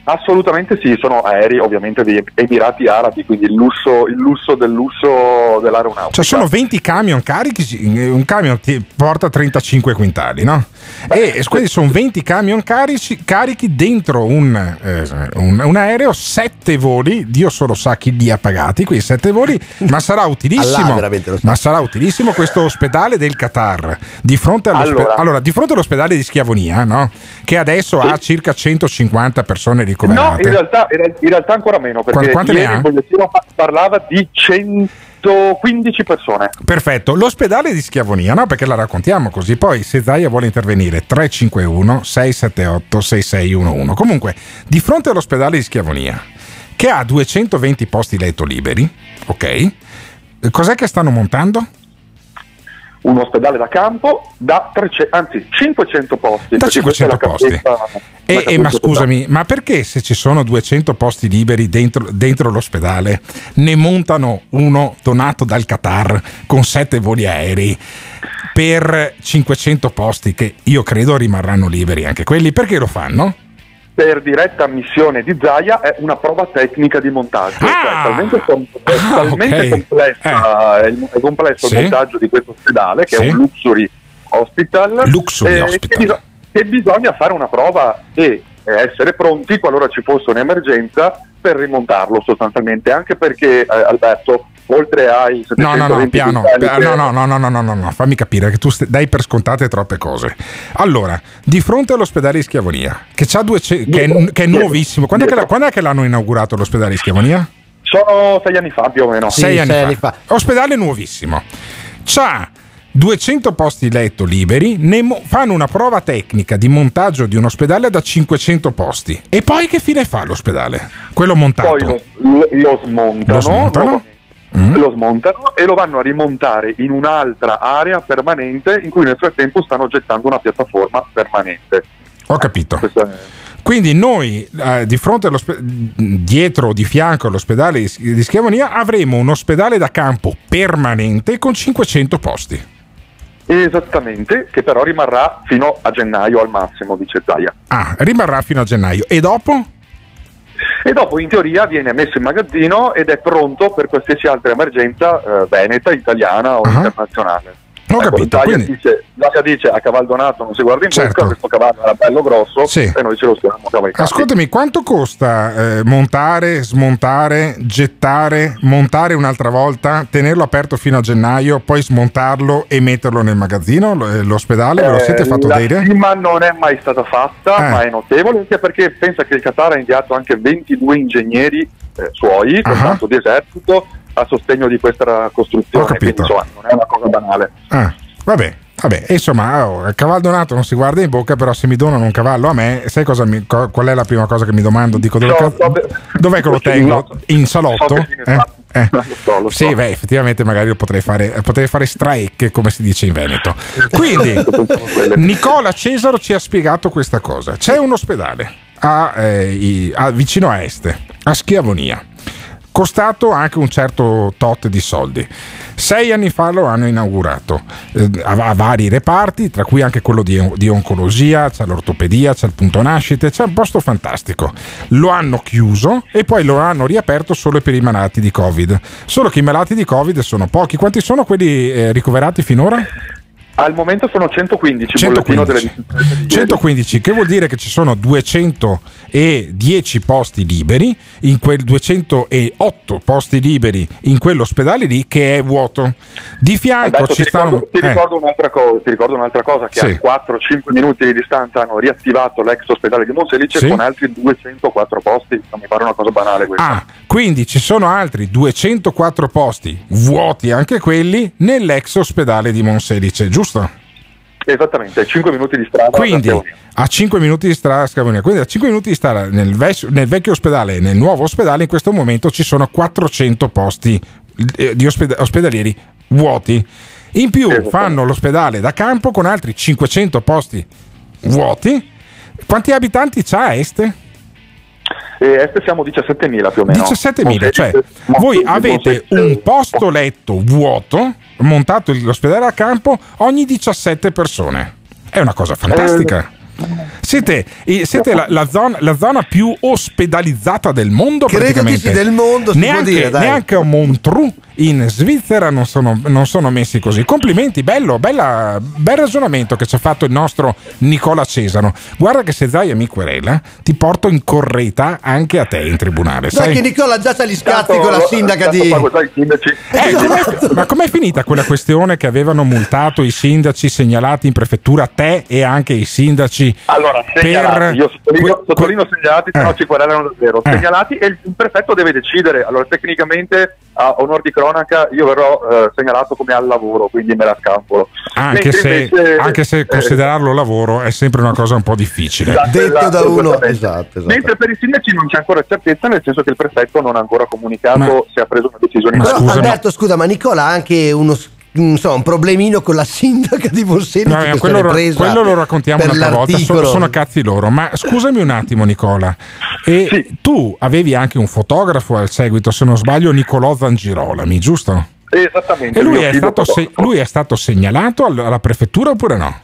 Assolutamente sì, sono aerei ovviamente degli Emirati Arabi, quindi il lusso, il lusso del lusso dell'aeronautica. Cioè sono 20 camion carichi, un camion ti porta 35 quintali, no? E quindi sono 20 camion carici, carichi dentro un, eh, un- un aereo, 7 voli, Dio solo sa chi li ha pagati, quei 7 voli, ma sarà utilissimo. Ma sarà utilissimo questo ospedale del Qatar di fronte, Allora. allora, di fronte all'ospedale di Schiavonia, no? Che adesso ha circa 150 persone ricoverate. in realtà, in real- in realtà ancora meno, perché Quante- ieri il bollettino pa- parlava di 115 persone. Perfetto, l'ospedale di Schiavonia, no? Perché la raccontiamo così. Poi, se Zaia vuole intervenire, 351 678 6611. Comunque, di fronte all'ospedale di Schiavonia, che ha 220 posti letto liberi, ok? Cos'è che stanno montando? Un ospedale da campo da 300, anzi 500 posti. Da perché 500 questa è la posti. E, e, ma scusami, ma perché se ci sono 200 posti liberi dentro, dentro l'ospedale ne montano uno donato dal Qatar con 7 voli aerei per 500 posti che io credo rimarranno liberi anche quelli? Perché lo fanno? Per diretta ammissione di Zaia è una prova tecnica di montaggio. Cioè, è talmente, com- è Ah, talmente ok. complessa, il- è complesso Sì. il montaggio di questo ospedale, che Sì. è un luxury hospital, Luxury eh, hospital. Che, biso- che bisogna fare una prova e eh, essere pronti qualora ci fosse un'emergenza per rimontarlo sostanzialmente, anche perché eh, Alberto, oltre ai No, no, no, 720 piano. No, no, no, no, no, no, no, fammi capire che tu st- dai per scontate troppe cose. Allora, di fronte all'ospedale di Schiavonia, che, c'ha due ce- che, è, che è nuovissimo, quando è che, la- quando è che l'hanno inaugurato l'ospedale di Schiavonia? Sono sei anni fa più o meno. sei anni, fa. Ospedale nuovissimo. C'ha 200 posti letto liberi, ne mo- fanno una prova tecnica di montaggio di un ospedale da 500 posti. E poi che fine fa l'ospedale? Quello montato. Poi lo, lo- lo smontano, Lo smontano? Mm. lo smontano e lo vanno a rimontare in un'altra area permanente in cui nel frattempo stanno gettando una piattaforma permanente. Ho capito. Questa è- Quindi noi eh, di fronte dietro o di fianco all'ospedale di, di Schiavonia avremo un ospedale da campo permanente con 500 posti. Esattamente, che però rimarrà fino a gennaio al massimo, dice Zaia. Ah, rimarrà fino a gennaio. E dopo? E dopo in teoria viene messo in magazzino ed è pronto per qualsiasi altra emergenza eh, veneta, italiana o internazionale. Ho Ecco, capito, Zaia quindi- dice, dice a cavaldonato non si guarda in Certo. bocca, questo cavallo era bello grosso Sì. e noi ce lo stiamo cavalcando. Ascoltami, quanto costa eh, montare, smontare, gettare, montare un'altra volta, tenerlo aperto fino a gennaio, poi smontarlo e metterlo nel magazzino, eh, l'ospedale? Ve lo siete fatto la vedere? stima non è mai stata fatta, Eh. ma è notevole anche perché pensa che il Qatar ha inviato anche 22 ingegneri eh, suoi, con Ah. tanto di esercito, a sostegno di questa costruzione. Quindi insomma non è una cosa banale. Ah, vabbè. Vabbè, insomma, oh, il cavallo donato non si guarda in bocca, però se mi donano un cavallo a me, sai cosa mi- co- qual è la prima cosa che mi domando? Dico, dove so be- dov'è che lo tengo? In salotto? Eh? Eh. Lo so, lo so. Sì, beh, effettivamente magari lo potrei fare, potrei fare strike, come si dice in Veneto. Quindi, Nicola Cesaro ci ha spiegato questa cosa. C'è un ospedale a, eh, a- vicino a Este, a Schiavonia. costato anche un certo tot di soldi. Sei anni fa lo hanno inaugurato, eh, ha, ha vari reparti, tra cui anche quello di, di oncologia, c'è l'ortopedia, c'è il punto nascite, c'è un posto fantastico. Lo hanno chiuso e poi lo hanno riaperto solo per i malati di Covid. Solo che i malati di Covid sono pochi. Quanti sono quelli eh, ricoverati finora? Al momento sono 115, 115. Delle 115, che vuol dire che ci sono 210 posti liberi, in quel 208 posti liberi in quell'ospedale lì che è vuoto. Di fianco Alberto, ci ti stanno... ricordo, ti, eh, ricordo un'altra cosa, ti ricordo un'altra cosa, che Sì. a 4-5 minuti di distanza hanno riattivato l'ex ospedale di Monselice Sì. con altri 204 posti, non mi pare una cosa banale questa. Ah, quindi ci sono altri 204 posti, vuoti anche quelli, nell'ex ospedale di Monselice, giusto? Esattamente, 5 minuti di strada. Quindi a 5 minuti di strada a Scavonia, quindi a 5 minuti di strada nel, ves- nel vecchio ospedale e nel nuovo ospedale in questo momento ci sono 400 posti eh, di ospeda- ospedalieri vuoti. In più fanno l'ospedale da campo con altri 500 posti vuoti. Quanti abitanti c'ha Este? E Este siamo 17.000 più o meno. 17.000, cioè voi avete un posto letto vuoto montato l'ospedale a campo ogni 17 persone. È una cosa fantastica. Eh, siete la, la zona, la zona più ospedalizzata del mondo Credo sì, del mondo, neanche, dire, dai. neanche a Montreux in Svizzera non sono, non sono messi così. Complimenti, bello, bella- bel ragionamento che ci ha fatto il nostro Nicola Cesano. Guarda che se Zaia mi querela, ti porto in correta anche a te in tribunale. Sai sai? che Nicola già c'ha gli scatti con la sindaca di... Eh, com'è- ma com'è finita quella questione che avevano multato i sindaci segnalati in prefettura, te e anche i sindaci? Allora, segnalati, io sottolineo, sottolineo segnalati, se no Eh. ci querelano davvero. Eh. Segnalati e il, prefetto deve decidere. Allora, tecnicamente, a onor di cronaca, io verrò eh, segnalato come al lavoro, quindi me la scampolo. Anche Mentre se, invece, anche se eh, considerarlo lavoro è sempre una cosa un po' difficile. Esatto, esatto, esattamente. esatto, Mentre per i sindaci non c'è ancora certezza, nel senso che il prefetto non ha ancora comunicato Ma- se ha preso una decisione in Però, merito. Alberto, scusa, ma Nicola ha anche uno, s- insomma, un problemino con la sindaca di Borsellino No, eh, quello, quello lo raccontiamo un'altra volta, sono, sono cazzi loro. Ma scusami un attimo, Nicola. E tu avevi anche un fotografo al seguito, se non sbaglio, Nicolò Zangirolami, giusto? Esattamente. E lui è, se- lui è stato segnalato al- alla prefettura oppure no?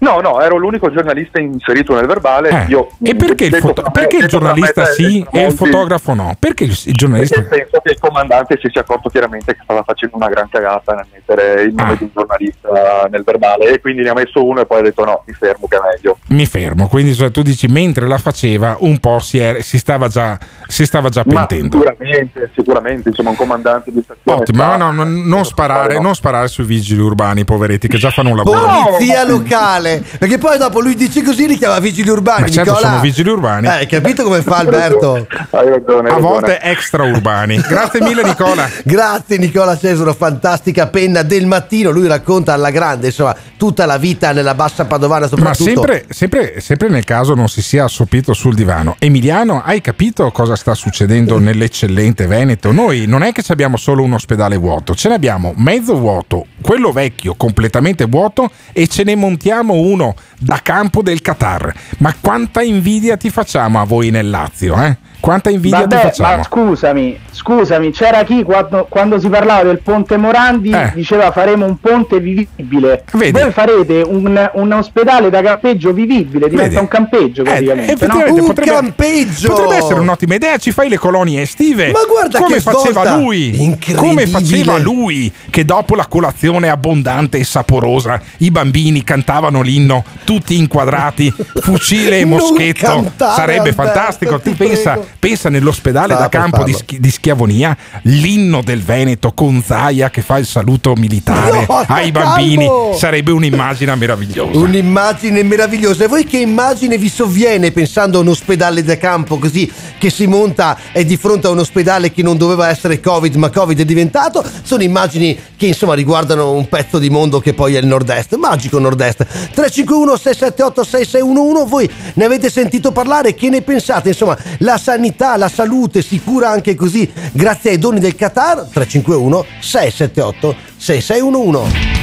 No, no, ero l'unico giornalista inserito nel verbale. Eh, Io, e perché il, foto- me- perché il giornalista sì e il fotografo no? Perché il, il giornalista... Perché penso che il comandante si sia accorto chiaramente che stava facendo una gran cagata nel mettere il Ah. nome di un giornalista nel verbale e quindi ne ha messo uno e poi ha detto no, mi fermo che è meglio. Mi fermo, quindi cioè, tu dici mentre la faceva un po' si, era- si stava già, si stava già Ma pentendo. sicuramente, sicuramente, insomma un comandante di stazione. Ottimo, sta- ma no, non, non sparare, no. non sparare sui vigili urbani, poveretti, che già fanno un lavoro. Polizia locale, perché poi dopo lui dice così li chiama vigili urbani. Ma certo, Nicola. sono vigili urbani. Eh, hai capito come fa Alberto? Hai ragione, hai A volte extraurbani. Grazie mille, Nicola. Grazie Nicola Cesaro, fantastica penna del mattino. Lui racconta alla grande, insomma, tutta la vita nella bassa padovana, Ma soprattutto. sempre, sempre, sempre nel caso non si sia assopito sul divano. Emiliano, hai capito cosa sta succedendo nell'eccellente Veneto? Noi non è che ci abbiamo solo un ospedale vuoto, ce ne abbiamo mezzo vuoto, quello vecchio completamente vuoto e ce ne montiamo uno da campo del Qatar. Ma quanta invidia ti facciamo a voi nel Lazio, eh? Quanta invidia ti Vabbè, facciamo? ma scusami, scusami, c'era chi quando, quando si parlava del ponte Morandi Eh. diceva faremo un ponte vivibile. Vedi? Voi farete un, un ospedale da campeggio vivibile, diventa Vedi? un campeggio Eh, praticamente. no? effettivamente Un potrebbe, campeggio! potrebbe essere un'ottima idea. Ci fai le colonie estive. Ma guarda come che faceva svolta! lui, come faceva lui, che dopo la colazione abbondante e saporosa, i bambini cantavano l'inno tutti inquadrati, fucile e moschetto. Sarebbe Alberto, fantastico. ti pensa, prego. Pensa nell'ospedale Stava da campo di. Schi- di Schiavonia, l'inno del Veneto con Zaia che fa il saluto militare No, ai calmo! bambini. Sarebbe un'immagine meravigliosa. Un'immagine meravigliosa. E voi che immagine vi sovviene pensando a un ospedale da campo così che si monta e di fronte a un ospedale che non doveva essere Covid ma Covid è diventato? Sono immagini che insomma riguardano un pezzo di mondo che poi è il nord-est, magico nord-est. 351 678 6611, voi ne avete sentito parlare? Che ne pensate? Insomma, la sanità, la salute si cura anche così grazie ai doni del Qatar? 351 678 6611.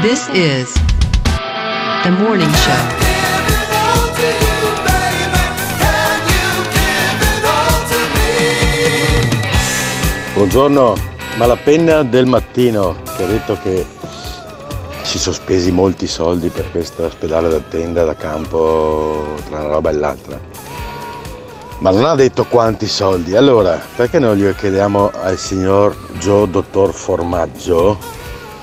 This is the morning show. Buongiorno, ma la penna del mattino che ha detto che si sono spesi molti soldi per questo ospedale da tenda da campo tra una roba e l'altra. Ma non ha detto quanti soldi. Allora, perché non glielo chiediamo al signor Joe Dottor Formaggio,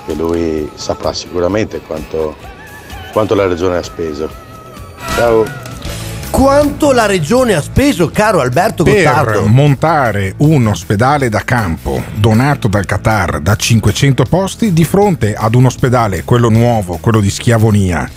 che lui saprà sicuramente quanto, quanto la regione ha speso. Ciao. Quanto la regione ha speso, caro Alberto per Gottardo? montare un ospedale da campo donato dal Qatar da 500 posti di fronte ad un ospedale, quello nuovo, quello di Schiavonia,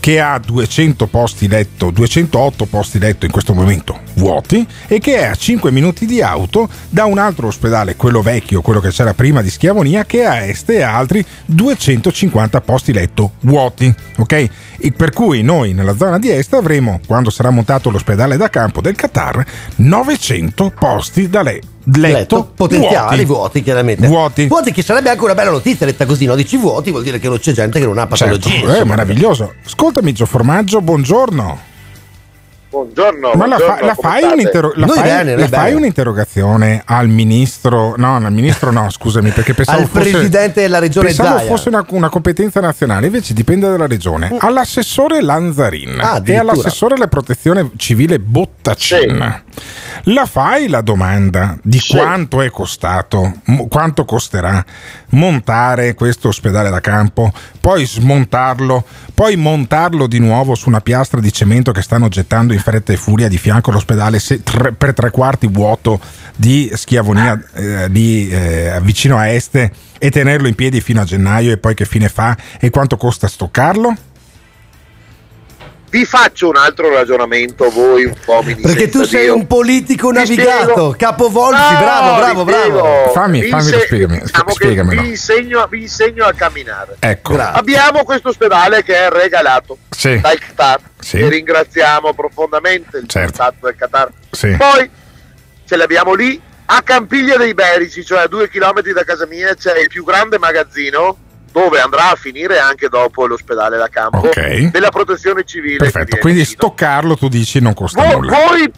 che ha 200 posti letto, 208 posti letto in questo momento vuoti e che è a 5 minuti di auto da un altro ospedale, quello vecchio, quello che c'era prima di Schiavonia, che a est e altri 250 posti letto vuoti, ok? E per cui noi nella zona di est avremo, quando sarà montato l'ospedale da campo del Qatar, 900 posti da le- letto, potenziali vuoti, chiaramente. Vuoti. Vuoti che sarebbe anche una bella notizia letta così, no? Dici vuoti vuol dire che non c'è gente che non ha patologie. Certo, è meraviglioso. Ascoltami, Gio Formaggio, buongiorno. Buongiorno. Ma la, fa- buongiorno, la fai, un'interro- la fai- bene, la fai un'interrogazione al ministro? No, al ministro no, scusami, perché pensavo Al fosse, presidente della regione pensavo Zaia. fosse una, una competenza nazionale, invece dipende dalla regione. All'assessore Lanzarin Ah, e all'assessore alla protezione civile Bottacin. La fai la domanda di quanto è costato, quanto costerà montare questo ospedale da campo, poi smontarlo, poi montarlo di nuovo su una piastra di cemento che stanno gettando in fretta e furia di fianco all'ospedale se- tre- per tre quarti vuoto di Schiavonia eh, di, eh, vicino a Este e tenerlo in piedi fino a gennaio e poi che fine fa e quanto costa stoccarlo? Vi faccio un altro ragionamento, voi un po' mi Perché tu sei Dio. un politico Vi navigato, spiego. capovolgi, No, bravo, bravo, bravo. Fammi- fammi- inse- spiegami, diciamo che spiegamelo. Vi insegno, vi insegno a camminare. Ecco. Abbiamo questo ospedale che è regalato Sì. dal Qatar Sì. e ringraziamo profondamente il Certo. Stato del Qatar. Sì. Poi ce l'abbiamo lì a Campiglia dei Berici, cioè a due chilometri da casa mia, c'è il più grande magazzino dove andrà a finire anche dopo l'ospedale da campo Ok. della protezione civile. Perfetto, quindi stoccarlo tu dici non costa Voi, nulla. voi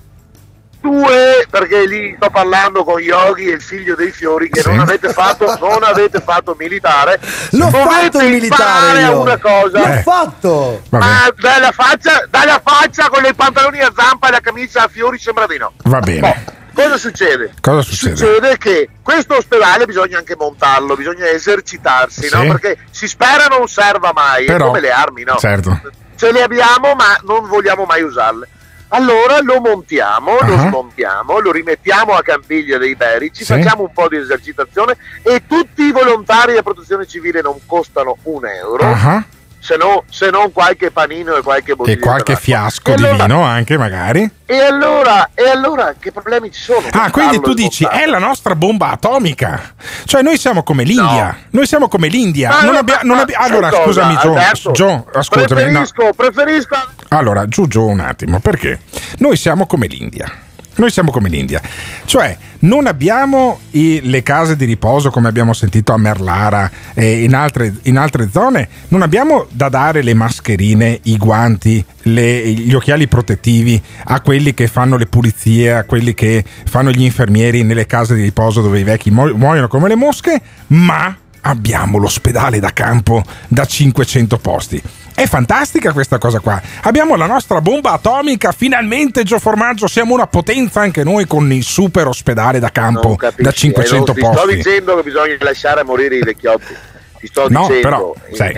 due, perché lì sto parlando con Yogi e il figlio dei fiori, che Sì. non avete fatto, non avete fatto militare. L'ho dovete fatto il militare io. una cosa. L'ho fatto. Ma dalla faccia, dalla faccia con i pantaloni a zampa e la camicia a fiori sembra di no. Va bene. Cosa succede? Cosa succede? Succede che questo ospedale bisogna anche montarlo, bisogna esercitarsi, Sì. no? Perché si spera non serva mai, Però- come le armi, no? Certo. Ce le abbiamo ma non vogliamo mai usarle. Allora lo montiamo, lo Ah. smontiamo, lo rimettiamo a Campiglia dei Berici, Sì. facciamo un po' di esercitazione e tutti i volontari della protezione civile non costano un euro, Ah, se, no- se non qualche panino e qualche bottiglia. E qualche fiasco E di allora- vino anche magari. E allora, e allora che problemi ci sono? Ah, quindi tu dici è la nostra bomba atomica. Cioè noi siamo come l'India. Noi siamo come l'India. Ma non no, abbia- ma- non abbi- allora, cosa, scusami, Gio. Alberto? Gio, ascoltami. no. Preferisco, preferisco Allora, giù, giù un attimo, perché noi siamo come l'India. Noi siamo come l'India, cioè non abbiamo i- le case di riposo come abbiamo sentito a Merlara e in altre, in altre zone, non abbiamo da dare le mascherine, i guanti, le- gli occhiali protettivi a quelli che fanno le pulizie, a quelli che fanno gli infermieri nelle case di riposo dove i vecchi mu- muoiono come le mosche, ma abbiamo l'ospedale da campo da 500 posti. È fantastica questa cosa qua. Abbiamo la nostra bomba atomica, finalmente Gio Formaggio, siamo una potenza anche noi con il super ospedale da campo capisci, da 500 eh, non ti sto posti. dicendo che bisogna lasciare morire i vecchiotti. Ti sto No, dicendo, però, eh, sai.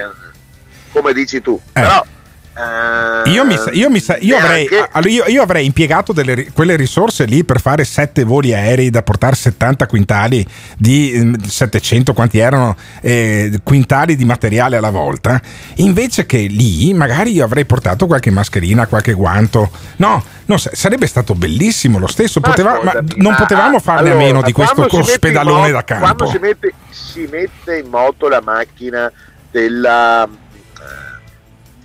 come dici tu. Però, eh, Io, mi sa- io mi sa- io avrei, io- io avrei impiegato delle quelle risorse lì per fare sette voli aerei da portare 70 quintali di ehm, 700 quanti erano eh, quintali di materiale alla volta. Invece che lì magari io avrei portato qualche mascherina qualche guanto. No, no, sa- sarebbe stato bellissimo lo stesso. Poteva- ma non potevamo farne a allora, meno di questo ospedalone da campo. Quando si mette, si mette in moto la macchina della,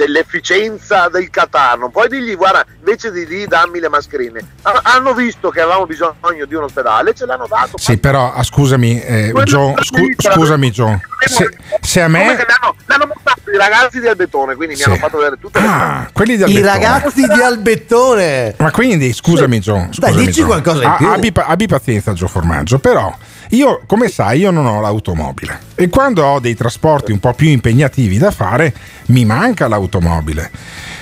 dell'efficienza del Qatar, non puoi dirgli guarda, invece di lì dammi le mascherine. Ha- Hanno visto che avevamo bisogno di un ospedale, ce l'hanno dato. sì però ah, scusami eh, Gio, scu- scusami Gio se, se a Come me l'hanno, l'hanno montato i ragazzi di Albettone, quindi Sì. mi hanno fatto vedere tutte le Ah, quelli di I Albettone. ragazzi di Albettone. Ma quindi, scusami Gio, Dai, dici Gio. qualcosa in Ah, più. Abbi, abbi pazienza Gio Formaggio, però Io, come sai, io non ho l'automobile e quando ho dei trasporti un po' più impegnativi da fare, mi manca l'automobile.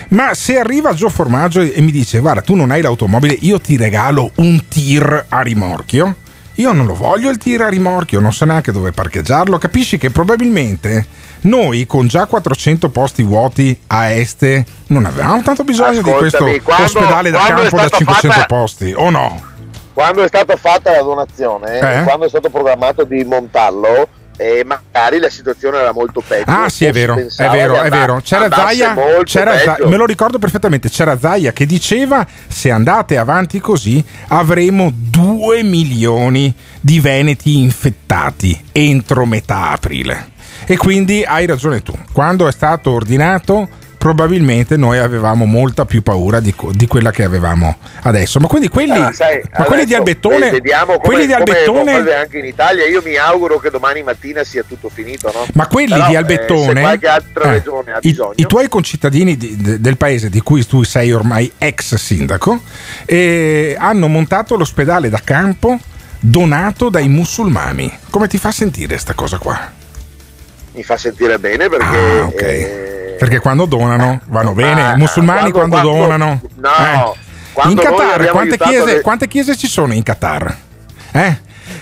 Ma se arriva Gio Formaggio e mi dice guarda tu non hai l'automobile, io ti regalo un tir a rimorchio, io non lo voglio il tir a rimorchio, non so neanche dove parcheggiarlo, capisci che probabilmente noi con già 400 posti vuoti a Este non avevamo tanto bisogno di questo Ascoltami, quando- ospedale da campo da stata 500 fatta- posti, o no? Quando è stata fatta la donazione, Eh? quando è stato programmato di montarlo, eh, magari la situazione era molto peggio. Ah, sì, è vero, è vero, è vero. C'era Zaia, c'era. Zaia- me lo ricordo perfettamente. C'era Zaia che diceva: se andate avanti così, avremo 2 milioni di veneti infettati entro metà aprile. E quindi hai ragione tu. Quando è stato ordinato, probabilmente noi avevamo molta più paura di, di quella che avevamo adesso. Ma quindi quelli, Ah, sai, ma quelli di Albettone, vediamo come, quelli di Albettone anche in Italia. Io mi auguro che domani mattina sia tutto finito. No? Ma quelli Però, di eh, Albettone, eh, i, i tuoi concittadini di- de- del paese di cui tu sei ormai ex sindaco, eh, hanno montato l'ospedale da campo donato dai musulmani. Come ti fa sentire sta cosa qua? mi fa sentire bene perché. Ah, ok. eh, Perché quando donano vanno bene, ah, i musulmani quando- quando, donano. no, eh. quando In Qatar, quante chiese, le- quante chiese ci sono in Qatar? Eh?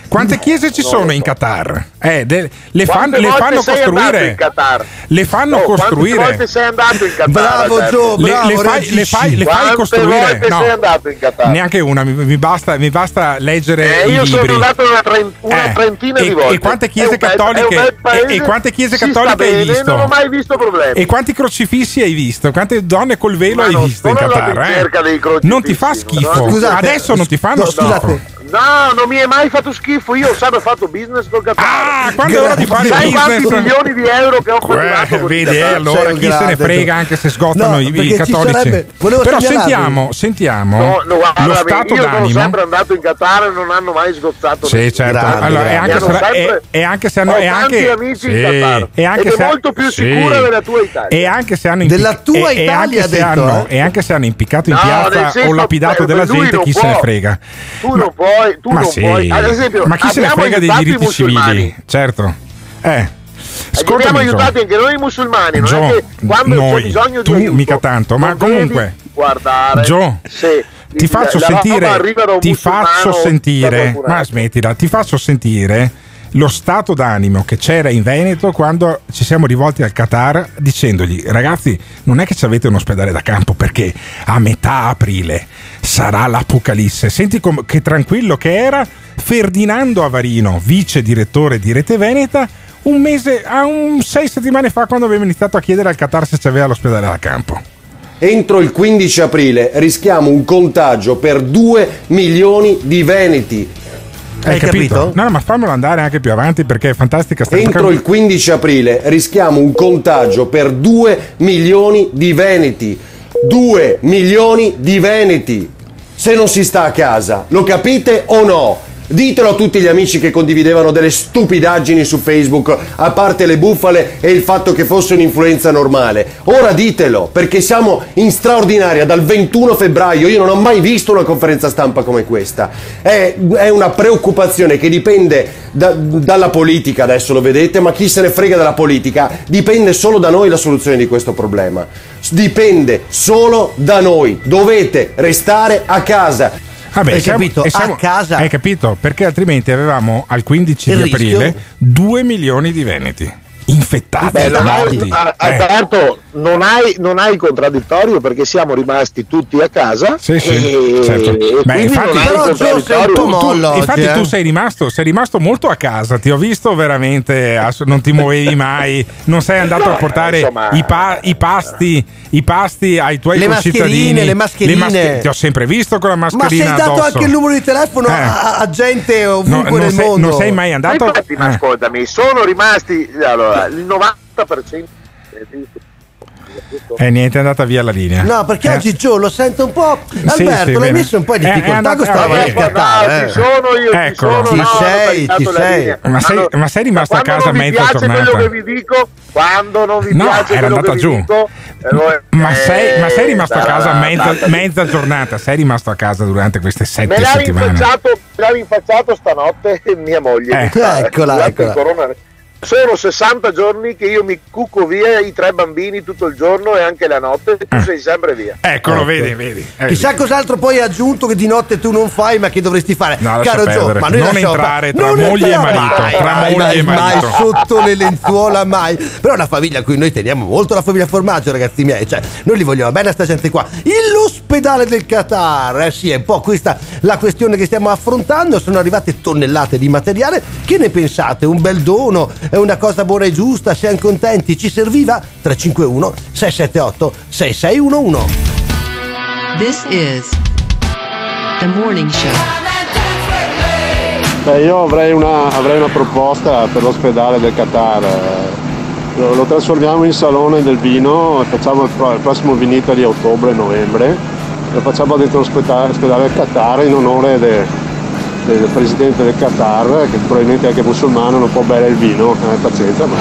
Quante chiese ci non sono lo in. Qatar? Eh, de- le, fan- Quante le fanno costruire. in Qatar? Le fanno No, quante costruire. volte sei andato in Qatar? Bravo? Gio, Le- bravo, le, fai, le fai- le fai Quante costruire volte no, sei andato in Qatar? neanche una mi, mi basta, mi basta leggere Eh, i io libri sono andato una, trent- una Eh, trentina e, di volte. e quante chiese bel- cattoliche paese, e, e quante chiese cattoliche hai visto Non ho mai visto problemi. e quanti crocifissi hai visto quante donne col velo Ma hai non visto in Qatar eh? non ti fa no? schifo adesso non ti fanno no, schifo scusate. No, non mi è mai fatto schifo. Io ho sempre fatto business col Qatar. Ah, quando è ora di fare Sai quanti milioni di euro che ho Eh, con il vedi, eh, allora chi se ne frega tu. anche se sgottano No, i, i cattolici. sarebbe- Però sentiamo, sentiamo No, no, guarda, lo stato io sono d'animo. sempre andato in Qatar e non hanno mai sgozzato Sì, nessuno. certo. Grande, Allora, e, grande. anche se, Hanno sempre- e, e anche se hanno. Ho e tanti anche, amici in sì, Qatar e anche è molto più sì. sicura della tua Italia. E anche se hanno Della tua e- e Italia, anche ha se detto, hanno- eh? e anche se hanno impiccato in piazza o lapidato eh, della gente, chi se ne frega? Tu non puoi, tu ma non sì. puoi. Ad esempio, ma chi se ne abbiamo frega dei aiutato diritti civili? Certo. Eh. E abbiamo Ascoltami, Gio. aiutati anche noi musulmani, non Gio, è che quando noi, c'è bisogno tu di aiuto, mica tanto, ma non comunque, guardare Gio, se ti faccio sentire, ti faccio sentire, ma smettila, ti faccio sentire lo stato d'animo che c'era in Veneto quando ci siamo rivolti al Qatar dicendogli ragazzi non è che ci avete un ospedale da campo perché a metà aprile sarà l'apocalisse. Senti com- che tranquillo che era. Ferdinando Avarino vice direttore di Rete Veneta un mese a un sei settimane fa quando aveva iniziato a chiedere al Qatar se c'aveva l'ospedale da campo. Entro il 15 aprile rischiamo un contagio per 2 milioni di veneti. Hai capito? No, no, ma fammelo andare anche più avanti perché è fantastica sta Entro il 15 aprile rischiamo un contagio per 2 milioni di veneti. 2 milioni di veneti. Se non si sta a casa, lo capite o no? Ditelo a tutti gli amici che condividevano delle stupidaggini su Facebook, a parte le bufale e il fatto che fosse un'influenza normale. Ora ditelo, perché siamo in straordinaria dal 21 febbraio. Io non ho mai visto una conferenza stampa come questa. È, è una preoccupazione che dipende da- dalla politica, adesso lo vedete, ma chi se ne frega della politica? Dipende solo da noi la soluzione di questo problema. Dipende solo da noi. Dovete restare a casa. Vabbè, Hai siamo- capito? siamo- A casa. Hai capito? Perché altrimenti avevamo al 15 Il di rischio? aprile 2 milioni di veneti infettati. Beh, non hai- Eh, Alberto, non hai, non hai il contraddittorio perché siamo rimasti tutti a casa. Sì, sì, e, certo. e Beh, infatti, tu- oggi, infatti eh. tu sei rimasto, sei rimasto molto a casa, ti ho visto veramente, non ti muovevi mai, non sei andato No, a portare insomma- i, pa- i pasti, i pasti ai tuoi Le concittadini. mascherine, le mascherine. masche- ti ho sempre visto con la Ma mascherina sei dato addosso. anche il numero di telefono Eh. a, a gente No, ovunque non, nel sei, mondo. non sei mai Ma andato... infatti, ma eh. ascoltami, sono rimasti allora, il 90% Eh, niente, è andata via la linea. No, perché Eh. oggi Gio lo sento un po'. Sì, Alberto, sì, l'hai bene. messo un po' in Eh, è difficoltà andato- con sta eh, roba eh, ci sono io, ci Eccolo. sono, Ci no, sei, la sei. Ma sei- Quando- ma sei rimasto a casa mezza piace giornata? quello che vi dico, quando non vi No, piace era andata giù. dico, eh, Ma sei, ma sei Eh, rimasto a casa mezza, mezza giornata? Sei rimasto a casa durante queste sette settimane? me l'ha rinfacciato stanotte mia moglie. Eh. Eccola, eccola. Sono 60 giorni che io mi cucco via i tre bambini tutto il giorno e anche la notte e tu sei sempre via. Eccolo, Ecco. vedi, vedi. Eh, Chissà cos'altro poi hai aggiunto che di notte tu non fai ma che dovresti fare. No, lascia Caro Gio, perdere. ma noi Non entrare tra non moglie e entrare- marito, Mai, tra mai, moglie mai, e mai marito. sotto le lenzuola mai. Però è una famiglia a cui noi teniamo molto, la famiglia Formaggio, ragazzi miei. Cioè, noi li vogliamo bene a sta gente qua. L'ospedale del Qatar, eh sì, è un po' questa la questione che stiamo affrontando. Sono arrivate tonnellate di materiale. Che ne pensate? Un bel dono? È una cosa buona e giusta? Siamo contenti? Ci serviva? 351 678 6611. This is the morning show. Beh, io avrei una, avrei una proposta per l'ospedale del Qatar. Lo, lo trasformiamo in salone del vino e facciamo il, pro- il prossimo Vinitali a ottobre-novembre. Lo facciamo dentro l'ospedale l'ospedale del Qatar in onore de- del presidente del Qatar, che probabilmente è anche musulmano, non può bere il vino, eh, pazienza, ma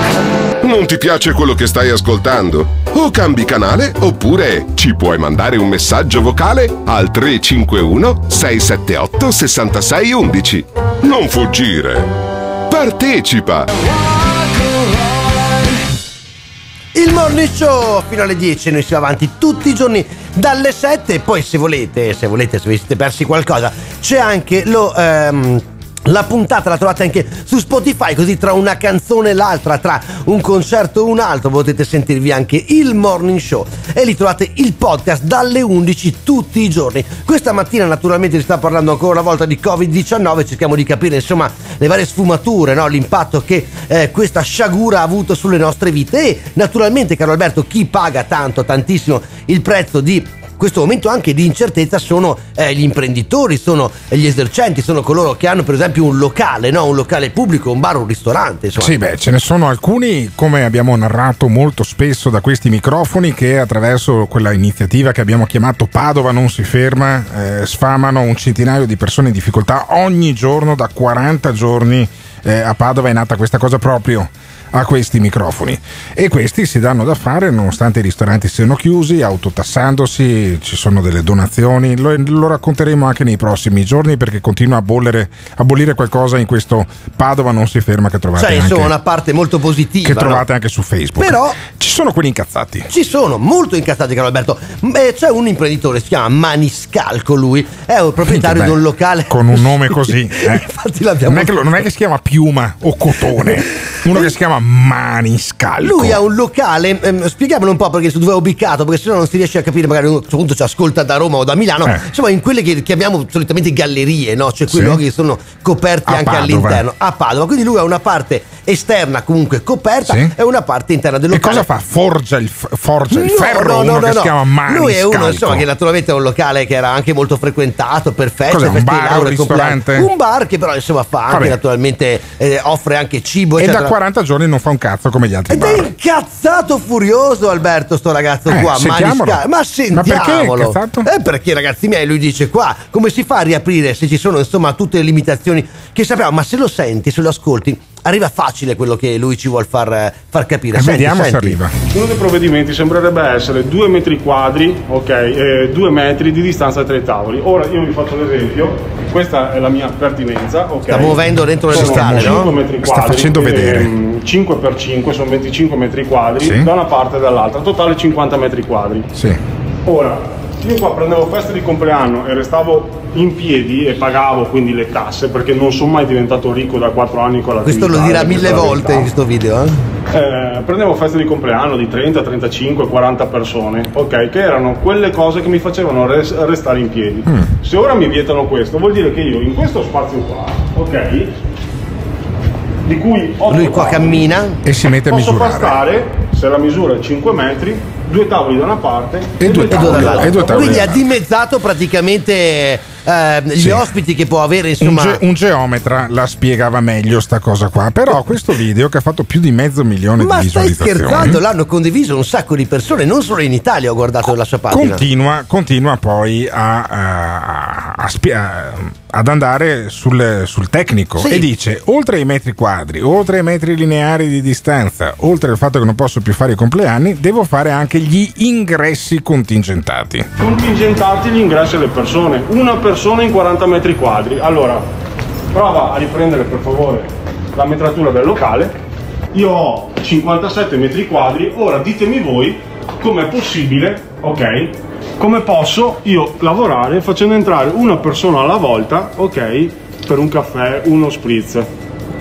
Non ti piace quello che stai ascoltando? O cambi canale oppure ci puoi mandare un messaggio vocale al 351 678 6611. Non fuggire. Partecipa! Il morning show fino alle 10, noi siamo avanti tutti i giorni dalle 7 e poi se volete, se volete, se vi siete persi qualcosa, c'è anche lo... ehm, la puntata la trovate anche su Spotify, così tra una canzone e l'altra, tra un concerto e un altro, potete sentirvi anche il morning show. E lì trovate il podcast dalle 11 tutti i giorni. Questa mattina, naturalmente, si sta parlando ancora una volta di Covid-19. Cerchiamo di capire, insomma, le varie sfumature, no? l'impatto che eh, questa sciagura ha avuto sulle nostre vite. E naturalmente, caro Alberto, chi paga tanto, tantissimo il prezzo di questo momento anche di incertezza sono eh, gli imprenditori, sono gli esercenti, sono coloro che hanno per esempio un locale, no? un locale pubblico, un bar, un ristorante. Insomma. Sì, beh, ce ne sono alcuni, come abbiamo narrato molto spesso da questi microfoni, che attraverso quella iniziativa che abbiamo chiamato Padova non si ferma, eh, sfamano un centinaio di persone in difficoltà ogni giorno, da 40 giorni eh, a Padova è nata questa cosa proprio a questi microfoni e questi si danno da fare nonostante i ristoranti siano chiusi, autotassandosi, ci sono delle donazioni, lo, lo racconteremo anche nei prossimi giorni perché continua a, bollere, a bollire qualcosa in questo Padova non si ferma che trovate, Cioè, anche, insomma, una parte molto positiva. che no? trovate anche su Facebook. Però ci sono quelli incazzati. Ci sono, molto incazzati, caro Alberto. M- eh, C'è un imprenditore, si chiama Maniscalco lui, è un proprietario Beh, di un locale. Con un nome così. eh. Infatti l'abbiamo non, è che, non è che si chiama Piuma o Cotone, uno che si chiama Maniscalco. Lui ha un locale, ehm, spieghiamolo un po' perché su dove è ubicato, perché sennò non si riesce a capire, magari uno a questo punto ci ascolta da Roma o da Milano, Eh. insomma in quelle che chiamiamo solitamente gallerie, no? cioè quei Sì. luoghi che sono coperti A anche Padova. all'interno, a Padova, quindi lui ha una parte esterna comunque coperta Sì. e una parte interna del E locale. cosa fa? Forgia il, forgia il No, ferro, no, no, uno no, che no. si chiama Maniscalco. Lui è uno insomma, che naturalmente è un locale che era anche molto frequentato per feste, Cos'è, un feste di bar, compleanni. ristorante? Un bar che però insomma fa anche Vabbè. naturalmente eh, offre anche cibo E da eccetera. 40 giorni non fa un cazzo come gli altri Ed è bar. incazzato furioso Alberto sto ragazzo Eh, qua sentiamolo. Manisca- ma Ma perché è sentiamolo? Eh perché ragazzi miei lui dice qua come si fa a riaprire se ci sono insomma tutte le limitazioni che sappiamo ma se lo senti se lo ascolti arriva facile quello che lui ci vuol far, far capire Senti, vediamo se senti. arriva. Uno dei provvedimenti sembrerebbe essere due metri quadri, ok, eh, due metri di distanza tra i tavoli. Ora io vi faccio l'esempio, questa è la mia pertinenza, ok. Sta muovendo dentro le scale, no? 5 metri Sta quadri, facendo vedere. ehm, 5 per 5 sono 25 metri quadri Sì. da una parte e dall'altra, totale 50 metri quadri. Sì. Ora, io qua prendevo festa di compleanno e restavo in piedi e pagavo quindi le tasse perché non sono mai diventato ricco da 4 anni con la questo lo dirà mille volte in questo video eh? eh, prendevo feste di compleanno di 30, 35, 40 persone, ok, che erano quelle cose che mi facevano res- restare in piedi. Mm. Se ora mi vietano questo, vuol dire che io in questo spazio qua, ok, di cui ho lui qua cammina e si mette a posso misurare. passare, se la misura è 5 metri, due tavoli da una parte E due tavoli, dall'altra. e due tavoli. quindi ha dimezzato praticamente eh, gli Sì. ospiti che può avere, Un, insomma. ge- un geometra la spiegava meglio sta cosa qua. Però questo video che ha fatto più di mezzo milione Ma di stai visualizzazioni. scherzando? L'hanno condiviso un sacco di persone, non solo in Italia ho guardato la sua pagina. Continua, continua poi a, a- a spie- a- ad andare sul, sul tecnico Sì. e dice oltre ai metri quadri, oltre ai metri lineari di distanza, oltre al fatto che non posso più fare i compleanni, devo fare anche gli ingressi contingentati. contingentati gli ingressi alle persone, una persona in 40 metri quadri. Allora, prova a riprendere per favore la metratura del locale. Io ho 57 metri quadri, ora ditemi voi com'è possibile, ok? Come posso io lavorare facendo entrare una persona alla volta, ok? Per un caffè, uno spritz.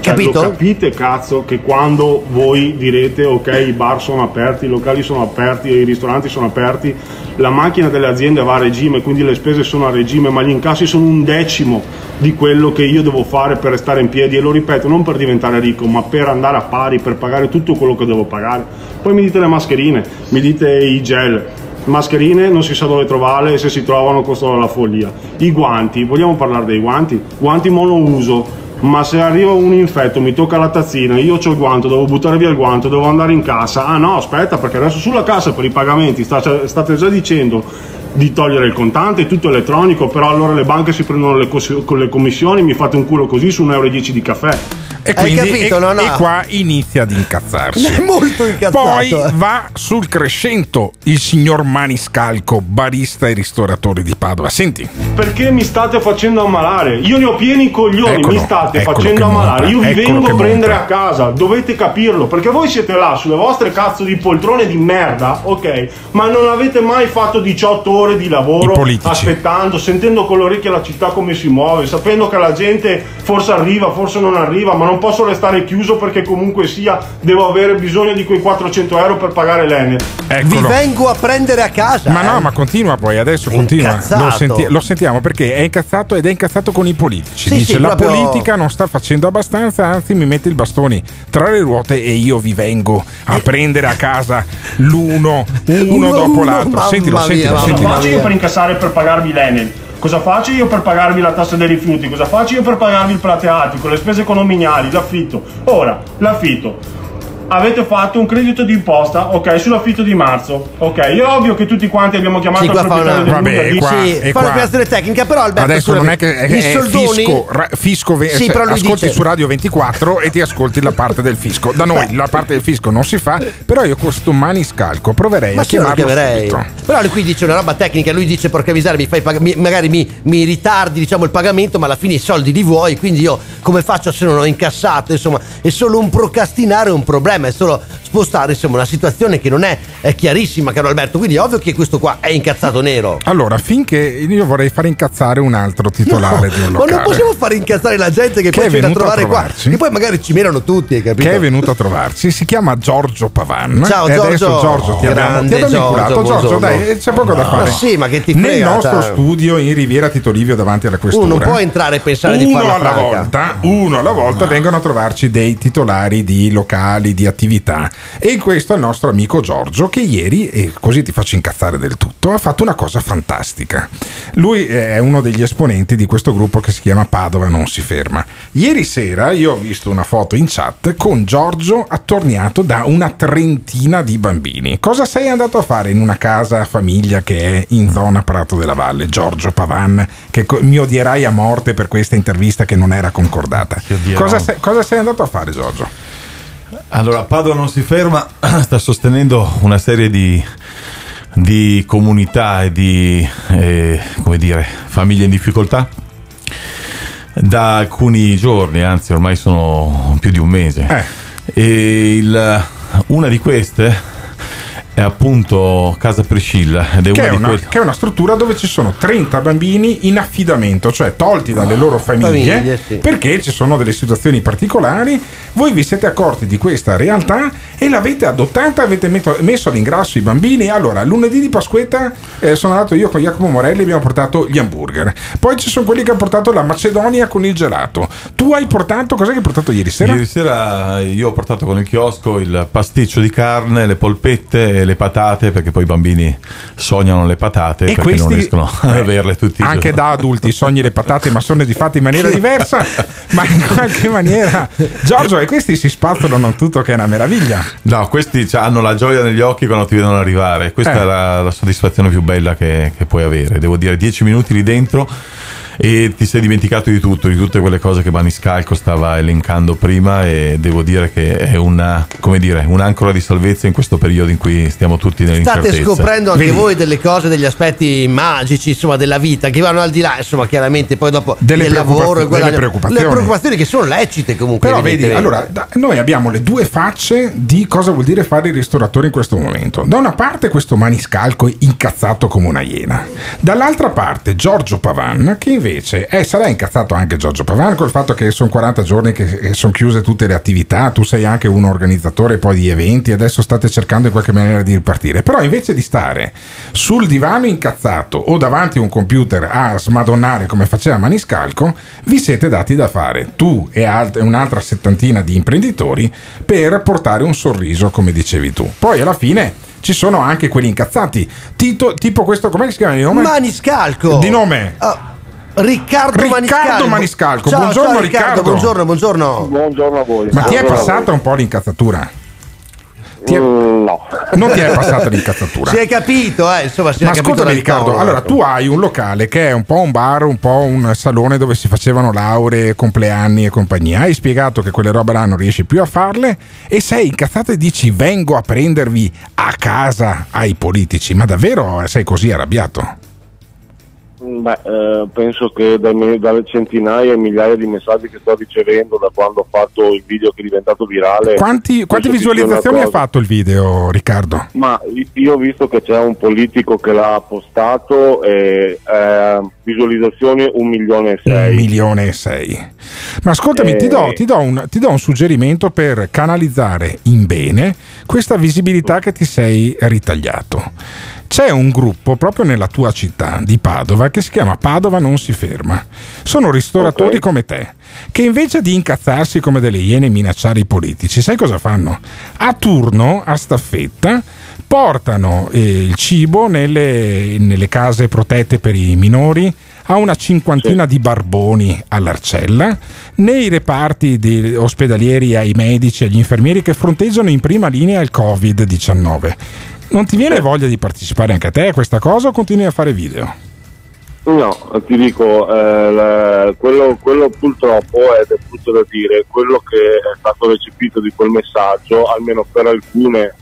Cioè, Capito? Lo capite cazzo che quando voi direte ok i bar sono aperti, i locali sono aperti, i ristoranti sono aperti, la macchina delle aziende va a regime, quindi le spese sono a regime, ma gli incassi sono un decimo di quello che io devo fare per restare in piedi e lo ripeto non per diventare ricco, ma per andare a pari, per pagare tutto quello che devo pagare. Poi mi dite le mascherine, mi dite i gel, mascherine non si sa dove trovarle e se si trovano costano la follia. I guanti, vogliamo parlare dei guanti? Guanti monouso. Ma se arriva un infetto, mi tocca la tazzina, io ho il guanto, devo buttare via il guanto, devo andare in cassa. Ah no, aspetta, perché adesso sulla cassa per i pagamenti sta- state già dicendo di togliere il contante, tutto elettronico, però allora le banche si prendono le, con le commissioni, mi fate un culo così su 1,10 euro di caffè. E, quindi, e, e qua inizia ad incazzarsi. È molto incazzato. Poi va sul crescento il signor Maniscalco, barista e ristoratore di Padova. Senti, Perché mi state facendo ammalare? Io ne ho pieni coglioni, Eccolo, mi state facendo ammalare. Io vi vengo a prendere monta. a casa, dovete capirlo, perché voi siete là sulle vostre cazzo di poltrone di merda, ok? Ma non avete mai fatto 18 ore di lavoro aspettando, sentendo con le orecchie la città come si muove, sapendo che la gente forse arriva, forse non arriva, ma non posso restare chiuso perché comunque sia devo avere bisogno di quei 400 euro per pagare l'Enel. Vi eccolo. vengo a prendere a casa. Ma eh. no, ma continua poi, adesso continua. Lo, senti- lo sentiamo perché è incazzato ed è incazzato con i politici. Sì, Dice sì, la proprio- politica non sta facendo abbastanza, anzi mi mette il bastoni tra le ruote e io vi vengo a prendere a casa l'uno, uno, Uno, dopo uno, l'altro. Sentilo, mia, sentilo, Cosa sentilo. faccio io per incassare e per pagarvi l'Enel? Cosa faccio io per pagarvi la tassa dei rifiuti? Cosa faccio io per pagarvi il plateatico, le spese condominiali, l'affitto? Ora, l'affitto. Avete fatto un credito d'imposta, ok, sull'affitto di marzo. Ok, è ovvio che tutti quanti abbiamo chiamato Sì, il qua fa proprietario una, del Vabbè, qua- sì, e fa una qua- spiegazione tecnica, però Alberto Adesso non è che è, è soldoni fisco, ra- fisco ve- Sì, cioè, però ascolti dice- su Radio 24 e ti ascolti la parte del fisco. Da noi la parte del fisco non si fa, però io con questo maniscalco proverei Ma a chiamarlo chiamerei. subito. Però lui qui dice una roba tecnica, lui dice porca miseria, mi fai pag- mi- magari mi, mi ritardi diciamo, il pagamento, ma alla fine i soldi li vuoi, quindi io come faccio se non ho incassato? Insomma, è solo un procrastinare un problema, လိုက်မယ်ဆိုတော့ spostare insomma, una situazione che non è, è chiarissima, caro Alberto. Quindi è ovvio che questo qua è incazzato nero. Allora, finché io vorrei fare incazzare un altro titolare di un Ma locale. non possiamo fare incazzare la gente che, Che poi è viene a venuto a trovare qua. Che poi magari ci mirano tutti, hai capito? che è venuto a trovarci, si chiama Giorgio Pavan. Ciao, e adesso Giorgio. Giorgio ti abbiamo, ti abbiamo Giorgio. Giorgio, dai, c'è poco da Ma fare. sì, ma che ti Nel frega, nostro cioè. studio in Riviera Tito Livio davanti alla questura. Uno può entrare e pensare di uno farla alla franca. volta, uno alla volta vengono a trovarci dei titolari di locali, di attività. E in questo è il nostro amico Giorgio che ieri, e così ti faccio incazzare del tutto, ha fatto una cosa fantastica. Lui è uno degli esponenti di questo gruppo che si chiama Padova non si ferma. Ieri sera io ho visto una foto in chat con Giorgio attorniato da una trentina di bambini. Cosa sei andato a fare in una casa famiglia che è in zona Prato della Valle? Giorgio Pavan, che mi odierai a morte per questa intervista che non era concordata. Cosa sei, cosa sei andato a fare, Giorgio? Allora, Padova non si ferma, sta sostenendo una serie di, di comunità e di eh, come dire, famiglie in difficoltà da alcuni giorni, anzi ormai sono più di un mese. Eh. E il- una di queste è appunto Casa Priscilla ed è Che una è, una, quelle... che è una struttura dove ci sono 30 bambini in affidamento, cioè tolti dalle loro famiglie, Famiglie, sì. perché ci sono delle situazioni particolari. Voi vi siete accorti di questa realtà e l'avete adottata, avete metto- messo all'ingrasso i bambini. Allora, lunedì di Pasquetta eh, sono andato io con Jacopo Morelli e abbiamo portato gli hamburger. Poi ci sono quelli che hanno portato la Macedonia con il gelato. Tu hai portato, cos'è che hai portato ieri sera? Ieri sera io ho portato con il chiosco il pasticcio di carne, le polpette le, le patate perché poi i bambini sognano le patate E perché non riescono ad averle tutti i Anche giorni. da adulti sogni le patate, ma sono di fatti in maniera diversa. ma in qualche maniera, Giorgio, e questi si spazzolano tutto, che è una meraviglia. No, questi hanno la gioia negli occhi quando ti vedono arrivare. Questa Eh. è la, la soddisfazione più bella che, che puoi avere. Devo dire, dieci minuti lì dentro e ti sei dimenticato di tutto, di tutte quelle cose che Maniscalco stava elencando prima e devo dire che è una, come dire, un'ancora di salvezza in questo periodo in cui stiamo tutti State nell'incertezza. scoprendo anche Vedi? voi delle cose, degli aspetti magici, insomma, della vita che vanno al di là, insomma, chiaramente poi dopo Delle del lavoro, il guadagno- delle preoccupazioni. le preoccupazioni che sono lecite comunque. Però vedi, allora, da- noi abbiamo le due facce di cosa vuol dire fare il ristoratore in questo momento. Da una parte questo maniscalco incazzato come una iena, dall'altra parte Giorgio Pavan che invece eh, sarà incazzato anche Giorgio Pavan col fatto che sono 40 giorni che, che sono chiuse tutte le attività, tu sei anche un organizzatore poi di eventi, adesso state cercando in qualche maniera di ripartire, però invece di stare sul divano incazzato o davanti a un computer a smadonnare come faceva Maniscalco, vi siete dati da fare tu e alt- un'altra settantina di imprenditori per portare un sorriso come dicevi tu. Poi alla fine ci sono anche quelli incazzati, Tito- tipo questo, come si chiama di nome? Maniscalco. Di nome? Riccardo, Riccardo Maniscalco. Maniscalco. Ciao, Buongiorno, ciao, Riccardo. Buongiorno, buongiorno. Buongiorno a voi. Ma ti è passata un po' l'incazzatura? Ti è- Mm, no. Non ti è passata l'incazzatura? Si è capito, eh, insomma, si Ma è capito Riccardo, tono, allora tu hai un locale che è un po' un bar, un po' un salone dove si facevano lauree, compleanni e compagnia. Hai spiegato che quelle robe là non riesci più a farle e sei incazzato e dici vengo a prendervi a casa ai politici. Ma davvero sei così arrabbiato? Beh, eh, penso che dai dalle centinaia e migliaia di messaggi che sto ricevendo da quando ho fatto il video che è diventato virale. Quanti- quante visualizzazioni ha fatto il video Riccardo? Ma io ho visto che c'è un politico che l'ha postato e eh, visualizzazioni un milione e Un sei. milione e sei. Ma ascoltami, Eh. ti, do, ti do un, ti do un suggerimento per canalizzare in bene questa visibilità che ti sei ritagliato. C'è un gruppo proprio nella tua città di Padova che si chiama Padova non si ferma. Sono ristoratori come te che invece di incazzarsi come delle iene e minacciare i politici, sai cosa fanno? A turno, a staffetta, portano eh, il cibo nelle, nelle case protette per i minori a una cinquantina di barboni all'Arcella, nei reparti ospedalieri ai medici e agli infermieri che fronteggiano in prima linea il Covid-19. Non ti viene voglia di partecipare anche a te a questa cosa o continui a fare video? No, ti dico, eh, la- quello, quello purtroppo ed è brutto da dire, quello che è stato recepito di quel messaggio, almeno per alcune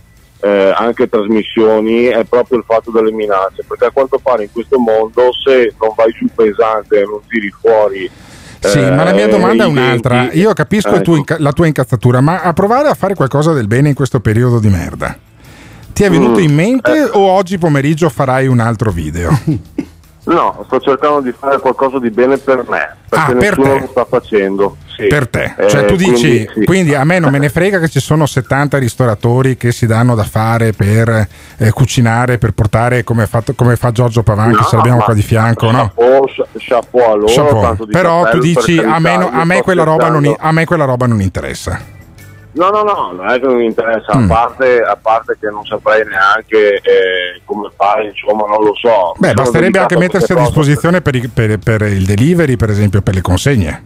eh, anche trasmissioni, è proprio il fatto delle minacce, perché a quanto pare in questo mondo se non vai giù pesante e non tiri fuori... Sì, eh, ma la mia domanda è un'altra. Io capisco tuo Ecco. inca- la tua incazzatura, ma a provare a fare qualcosa del bene in questo periodo di merda. Ti è venuto Mm, in mente o oggi pomeriggio farai un altro video? No, sto cercando di fare qualcosa di bene per me, perché Ah, per nessuno te. lo sta facendo. Sì. Per te. Eh, Cioè tu dici, quindi quindi, sì. a me non me ne frega che ci sono 70 ristoratori che si danno da fare per eh, cucinare, per portare come, fatto- come fa Giorgio Pavan, che No, ce l'abbiamo qua di fianco, no? Chapeau, chapeau a loro, Però tu dici a me, no- a me roba non, a me quella roba non interessa. No, no, no, non è che non mi interessa, Mm. a, parte, a parte che non saprei neanche eh, come fare, insomma, non lo so. Beh, basterebbe anche mettersi a disposizione per, per- per il delivery, per esempio, per le consegne.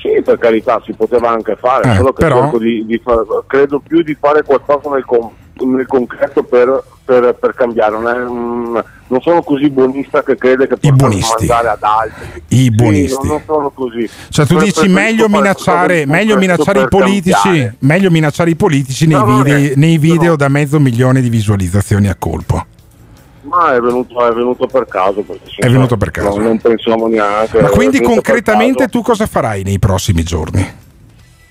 Sì, per carità, si poteva anche fare, Eh, solo che però- cerco di, di fare, credo più di fare qualcosa nel, con- nel concreto per, per- per cambiare. Non, è non sono così buonista che crede che possa buonisti. mandare ad altri. I Sì, buonisti. non, non sono così. Cioè tu Pre- dici preferisco meglio minacciare, meglio minacciare i per politici, cambiare. meglio minacciare i politici nei, No, no, vide- eh, nei video da mezzo milione di visualizzazioni a colpo. Ma è venuto, è venuto per caso. È venuto per caso. no, non pensiamo neanche. Ma è quindi per concretamente tu cosa farai nei prossimi giorni?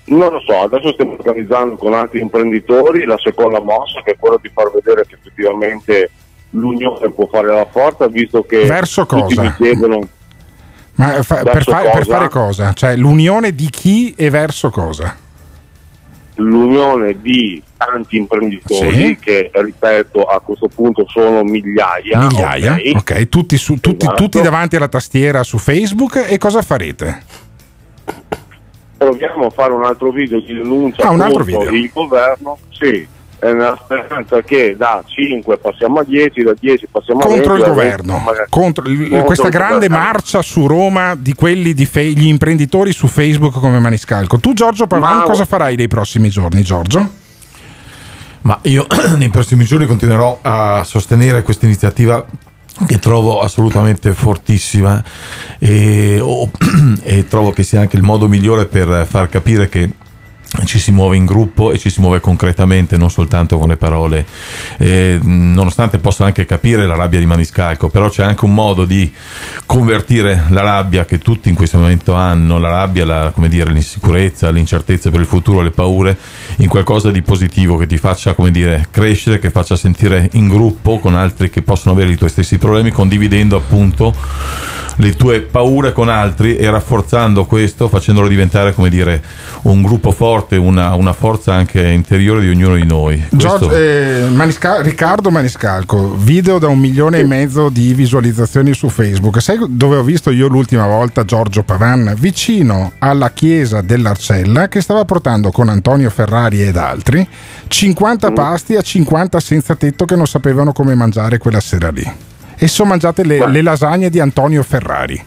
Non lo so, adesso stiamo organizzando con altri imprenditori la seconda mossa che è quella di far vedere che effettivamente l'unione può fare la forza, visto che Verso tutti cosa? mi chiedono Ma fa- per, fa- per fare cosa? Cioè l'unione di chi e verso cosa? l'unione di tanti imprenditori Sì. che ripeto a questo punto sono migliaia. Migliaia, ok? ok, tutti, su- tutti- Esatto. tutti davanti alla tastiera su Facebook e cosa farete? Proviamo a fare un altro video di denuncia Ah, un altro contro video. il governo. Sì. eh, nella speranza che da 5 passiamo a 10, da 10 passiamo a 20. contro il da 20 governo, magari- contro il- contro questa grande marcia su Roma di quelli di fe- gli imprenditori su Facebook come Maniscalco. Tu Giorgio Pavan Ma- cosa farai nei prossimi giorni, Giorgio? Ma io nei prossimi giorni continuerò a sostenere questa iniziativa che trovo assolutamente fortissima e, o- e trovo che sia anche il modo migliore per far capire che ci si muove in gruppo e ci si muove concretamente, non soltanto con le parole. Eh, nonostante possa anche capire la rabbia di Maniscalco, però c'è anche un modo di convertire la rabbia che tutti in questo momento hanno, la rabbia, la- dire, l'insicurezza, l'incertezza per il futuro, le paure, in qualcosa di positivo che ti faccia dire, crescere, che faccia sentire in gruppo con altri che possono avere i tuoi stessi problemi, condividendo appunto le tue paure con altri e rafforzando questo, facendolo diventare come dire un gruppo forte, una, una forza anche interiore di ognuno di noi. Giorgio- Questo- eh, Manisca- Riccardo Maniscalco, video da un milione e mezzo di visualizzazioni su Facebook. Sai dove ho visto io l'ultima volta Giorgio Pavan? Vicino alla chiesa dell'Arcella che stava portando con Antonio Ferrari ed altri 50 pasti a 50 senza tetto che non sapevano come mangiare quella sera lì. E sono mangiate le, le lasagne di Antonio Ferrari.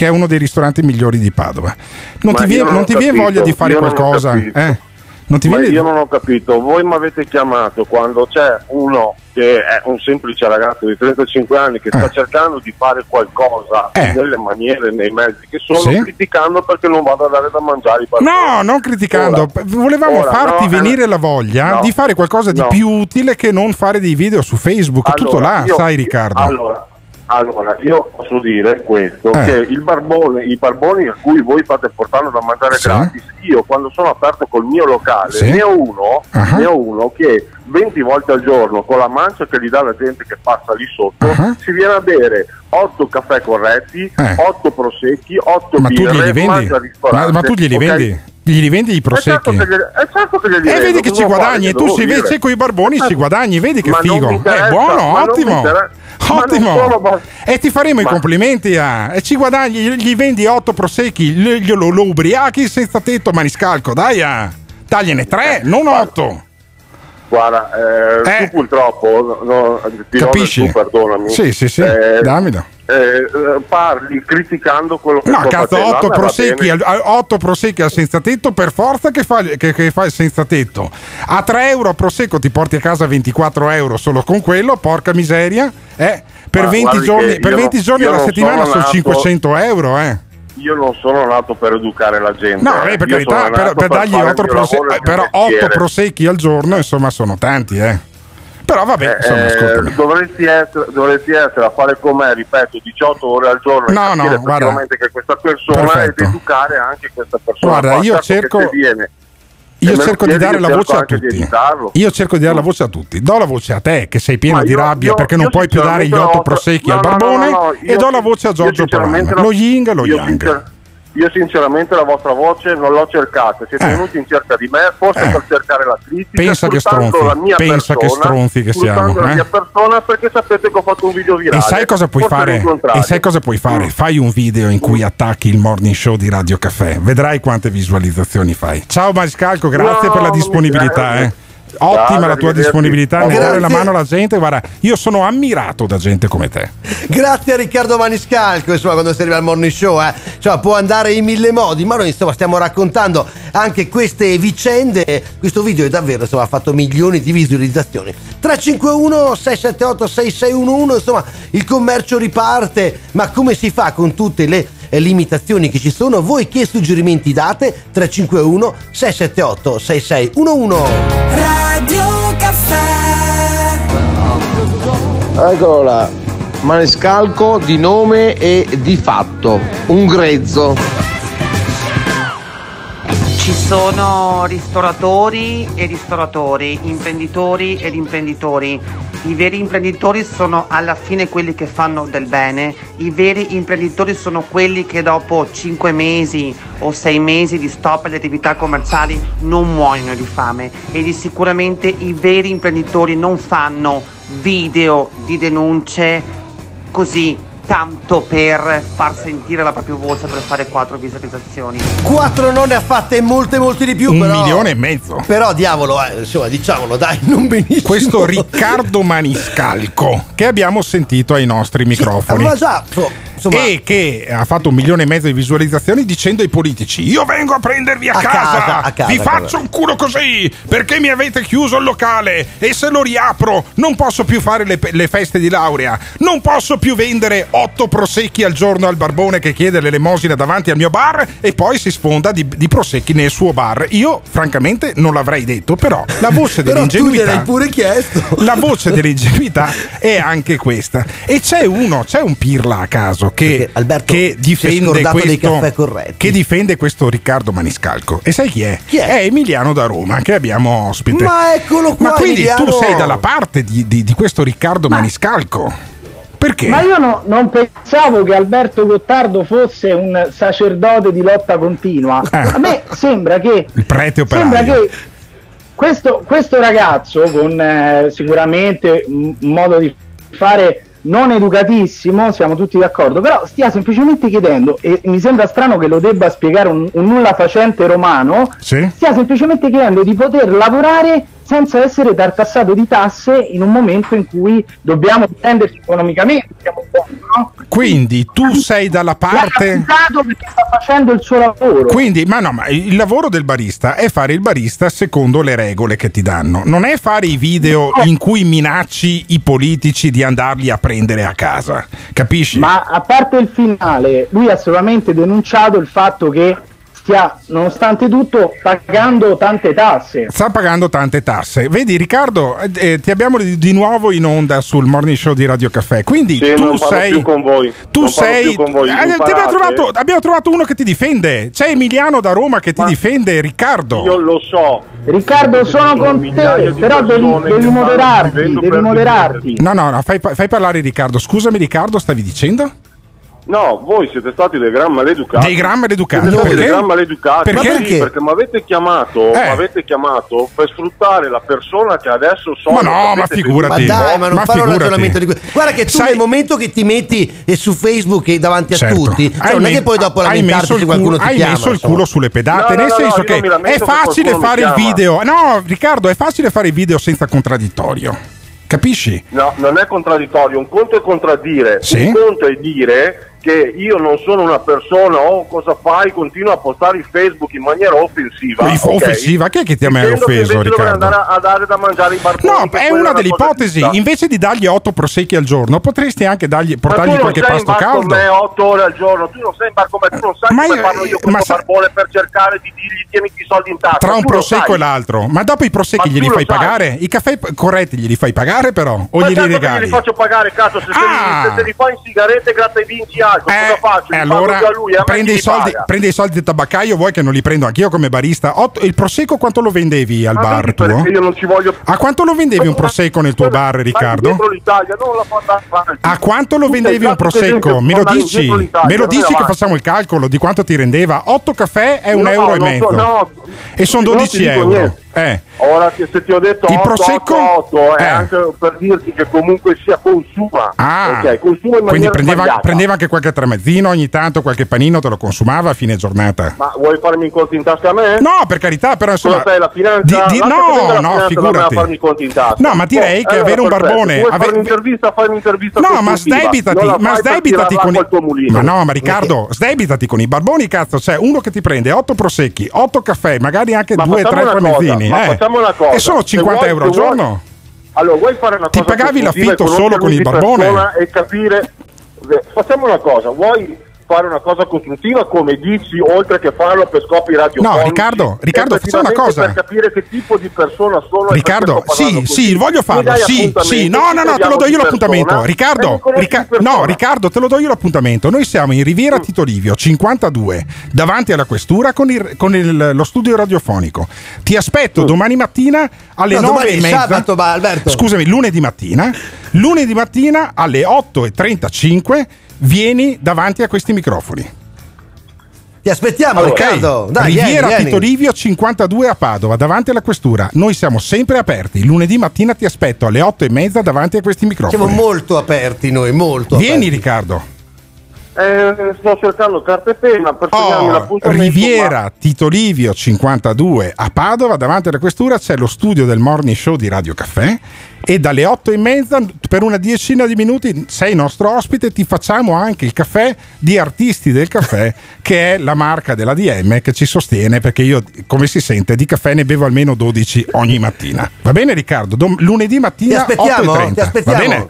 Che è uno dei ristoranti migliori di Padova. Non Ma ti viene, non non ti viene voglia di fare non qualcosa? Eh? Non ti Ma viene io non ho capito, voi mi avete chiamato quando c'è uno che è un semplice ragazzo di 35 anni che sta Eh. cercando di fare qualcosa nelle maniere, nei mezzi che sono, Sì. criticando perché non vado a dare da mangiare i barboni. No, non criticando, Ora- volevamo ora, farti no, venire eh, la voglia no, di fare qualcosa di no. più utile che non fare dei video su Facebook. È tutto Allora, là, io- sai Riccardo. Allora, allora, io posso dire questo, Eh. che il barbone, i barboni a cui voi fate portare da mangiare Sì. gratis, io quando sono aperto col mio locale, Sì. ne ho uno, Ah. ne ho uno che 20 volte al giorno con la mancia che gli dà la gente che passa lì sotto, Ah. si viene a bere 8 caffè corretti, Eh. 8 prosecchi, 8 Ma tu birre, al Ma, ma tu glieli ok? vendi? Glieli vendi i Eh certo prosecchi? glieli- eh certo glieli E vendo, vedi che ci guadagni, tu vedi con i barboni ci guadagni, vedi che figo. È buono, mi ottimo. Ma E ti faremo i Ma- complimenti a. E ci guadagni, gli- vendi otto prosecchi, gli- glielo lo ubriachi senza tetto maniscalco, dai a. Tagliene tre, non otto. Guarda, eh, tu purtroppo, no, no, ti Capisci? tu, perdonami. Sì, sì, sì. Eh, Dammelo. eh, eh, parli criticando quello che No, cazzo, facendo. A otto me va prosecchi, bene. al, a- otto prosecchi al senza tetto per forza che fa, che, che fa il senza tetto. A 3 euro a prosecco ti porti a casa 24 euro solo con quello, porca miseria. Eh, per, Ma 20 guardi giorni, per io 20 non- giorni io alla settimana sono sono nato- 500 euro. Eh. Io non sono nato per educare la gente. No, eh, per carità, per, nato per dargli fare il 8 mio prose- eh, però 8 mestiere. prosecchi al giorno, insomma, sono tanti, eh. Però vabbè, insomma, Eh, dovresti, essere, dovresti essere a fare con me, ripeto, 18 ore al giorno e No, capire no, guarda. che questa persona Perfetto. ed educare anche questa persona. Guarda, io cerco- viene Io e cerco di dare io la voce a tutti. Io cerco di dare la voce a tutti. Do la voce a te, che sei pieno Ma di io- rabbia io- perché non io puoi più dare gli sinceramente 8 la vostra- prosecchi no, al no, barbone. no, no, e io- do la voce a io Giorgio la- Lo ying e lo io yang. Io sinceramente la vostra voce non l'ho cercata, siete Eh. venuti in cerca di me, forse per cercare la critica, Pensa che stronzi, la mia pensa che persona, stronzi che siamo, la eh. mia persona perché sapete che ho fatto un video virale. E sai cosa puoi fare? E sai cosa puoi fare? Fai un video in cui attacchi il morning show di Radio Caffè. Vedrai quante visualizzazioni fai. Ciao Mariscalco, grazie No, per la disponibilità. eh. Ottima la tua disponibilità nel Grazie. dare la mano alla gente. Guarda, io sono ammirato da gente come te. Grazie a Riccardo Maniscalco, insomma, quando si arriva al morning show, eh. Cioè, può andare in mille modi, ma noi insomma stiamo raccontando anche queste vicende. Questo video è davvero, insomma, ha fatto milioni di visualizzazioni. 351 678 6611, insomma, il commercio riparte, ma come si fa con tutte le limitazioni che ci sono? Voi che suggerimenti date? 351 678 6611. Radio Caffè. Eccolo là, maniscalco di nome e di fatto, un grezzo. Ci sono ristoratori e ristoratori, imprenditori ed imprenditori. I veri imprenditori sono alla fine quelli che fanno del bene, i veri imprenditori sono quelli che dopo 5 mesi o 6 mesi di stop alle attività commerciali non muoiono di fame. E di sicuramente i veri imprenditori non fanno video di denunce così tanto per far sentire la propria voce per fare quattro visualizzazioni. Quattro non ne ha fatte molte, molte di più. Un però, milione e mezzo. Però diavolo, eh, insomma, diciamolo, dai, non benissimo. Questo Riccardo Maniscalco che abbiamo sentito ai nostri microfoni. Ma già, insomma, E che ha fatto un milione e mezzo di visualizzazioni dicendo ai politici: Io vengo a prendervi a, A casa, casa, a casa, vi a faccio casa." un culo così perché mi avete chiuso il locale e se lo riapro non posso più fare le, le feste di laurea, non posso più vendere otto prosecchi al giorno al barbone che chiede l'elemosina davanti al mio bar e poi si sfonda di, di prosecchi nel suo bar. Io, francamente, non l'avrei detto, però la voce però tu dell'ingenuità. pure chiesto. La voce dell'ingenuità è anche questa. E c'è uno, c'è un pirla a caso che, che difende questo. caffè corretti. Che difende questo Riccardo Maniscalco. E sai chi è? Chi è? Emiliano da Roma, che abbiamo ospite. Ma eccolo qua, Ma quindi Emiliano. tu sei dalla parte di, di- di questo Riccardo Maniscalco? Perché? Ma io no- non pensavo che Alberto Gottardo fosse un sacerdote di lotta continua. A me sembra che Il prete sembra operaio. che questo, questo ragazzo, con eh, sicuramente un modo di fare non educatissimo, siamo tutti d'accordo, però stia semplicemente chiedendo, e mi sembra strano che lo debba spiegare un, un nulla facente romano, Sì? stia semplicemente chiedendo di poter lavorare senza essere tartassato di tasse in un momento in cui dobbiamo difenderci economicamente. Siamo buoni, no? Quindi tu sei dalla parte. Perché sta facendo il suo lavoro. Quindi, ma no, ma il lavoro del barista è fare il barista secondo le regole che ti danno. Non è fare i video in cui minacci i politici di andarli a prendere a casa. Capisci? Ma a parte il finale, lui ha solamente denunciato il fatto che stia, nonostante tutto, pagando tante tasse. Sta pagando tante tasse. Vedi, Riccardo, eh, eh, ti abbiamo di, di nuovo in onda sul morning show di Radio Caffè. Quindi Sì, tu non parlo sei. più con voi. Tu Non parlo sei. più con voi, Eh, ti abbiamo, trovato, abbiamo trovato uno che ti difende. C'è Emiliano da Roma che ti difende, Riccardo. Io lo so. Riccardo, sono con te, però devi, devi moderarti, devi moderarti. No, no, no, fai, fai parlare Riccardo. Scusami, Riccardo, stavi dicendo? No, voi siete stati dei gran maleducati. Dei gran maleducati. Siete stati Perché? dei gran maleducati. Perché? Sì, perché mi avete chiamato, Eh. chiamato per sfruttare la persona che adesso so. Ma no, ma Ma figurati. dai, ma non Ma fare un ragionamento di questo. Guarda che tu Sai- nel momento che ti metti eh, su Facebook e davanti a Certo. tutti, cioè, Hai non è che poi dopo hai lamentarti messo il se qualcuno culo- ti hai chiama. messo il culo sulle pedate, No, nel no, senso no, che è facile fare il video. No, Riccardo, è facile fare il video senza contraddittorio. Capisci? No, non è contraddittorio. Un conto è contraddire, Sì. un conto è dire che io non sono una persona, oh cosa fai, continua a postare in Facebook in maniera offensiva. Inf- ok? offensiva? Chi è che ti ha mai che offeso, Riccardo? andare a, a dare da mangiare i barboni. No, che è una delle ipotesi. Invece di dargli otto prosecchi al giorno, potresti anche dargli, Ma portargli qualche pasto con caldo. me otto ore al giorno, tu non sei in bar con me, tu non sai Ma come io- parlo io ma questo sa- barbone per cercare di dirgli tieniti i soldi in tasca. Tra un prosecco e l'altro, ma dopo i prosecchi Ma glieli fai sai. pagare? I caffè corretti glieli fai pagare, però? O Ma glieli certo che regali? glieli faccio pagare, cazzo, se, Ah! li, se li fai in sigarette gratta e vinci alto, cosa faccio? E pago allora lui, chi i, soldi, paga? prende i soldi del tabaccaio, vuoi che non li prendo anch'io come barista? Otto- il prosecco quanto lo vendevi al Ma bar tuo? io non ci voglio A quanto lo vendevi un prosecco nel tuo bar, Riccardo? A quanto lo vendevi un prosecco? Me lo dici? Me lo dici che facciamo il calcolo di quanto ti rendeva? 8 caffè è un euro e mezzo. e sono non ti 12 dico euro. Eh. Ora che se ti ho detto Il 8, prosecco? 8, 8 è Eh. anche per dirti che comunque sia consuma. Ah, ok, consuma in quindi prendeva, prendeva anche qualche tramezzino ogni tanto, qualche panino te lo consumava a fine giornata. Ma vuoi farmi i conti in tasca a me? No, per carità, però insomma. Cosa sei la finanza? di- di- no, la no, finanza figurati. farmi i conti in tasca. No, ma direi Oh, che avere un perfetto. barbone- Vuoi ave- fare un'intervista, fai un'intervista No, ma sdebitati, ma sdebitati con i... tuo mulino. Ma no, ma Riccardo, sdebitati con i barboni, cazzo. C'è uno che ti prende 8 prosecchi, 8 caffè, magari anche Ma 2 facciamo 3 una cosa, tramezzini. ma eh. facciamo una cosa. E sono Se 50 vuoi- euro al se vuoi- giorno. Allora, vuoi fare una Ti cosa pagavi costruttiva l'affitto solo con il barbone? E capire... Facciamo una cosa, vuoi fare una cosa costruttiva come dici, oltre che farlo per scopi radio No, Riccardo, Riccardo, facciamo una cosa. Per capire che tipo di persona sono Riccardo, sì, così. sì, voglio farlo. Sì, sì, no, no, no, te lo do io l'appuntamento. persona, Riccardo, persona. no, Riccardo, te lo do io l'appuntamento. Noi siamo in Riviera Mm. Tito Livio 52, davanti alla questura con, il- con il- lo studio radiofonico. Ti Mm. aspetto domani mattina alle No, 9 domani e mezza. sabato. Scusami, lunedì mattina. Lunedì mattina alle 8.35 vieni davanti a questi microfoni. Ti aspettiamo, Ok, Riccardo. Dai, Riviera vieni, Tito vieni. Livio 52 a Padova, davanti alla questura. Noi siamo sempre aperti. Lunedì mattina ti aspetto alle 8 e mezza davanti a questi Siamo microfoni. molto aperti noi, molto Vieni aperti. Riccardo. Eh, sto cercando carta e penna per Oh. Riviera Tito Livio 52 a Padova, davanti alla questura c'è lo studio del morning show di Radio Caffè e dalle 8 e mezza per una decina di minuti sei nostro ospite, ti facciamo anche il caffè di Artisti del Caffè che è la marca della DM che ci sostiene perché io come si sente di caffè ne bevo almeno 12 ogni mattina. Va bene Riccardo? Dom- lunedì mattina Ti aspettiamo? 8.30. Ti aspettiamo? Va bene?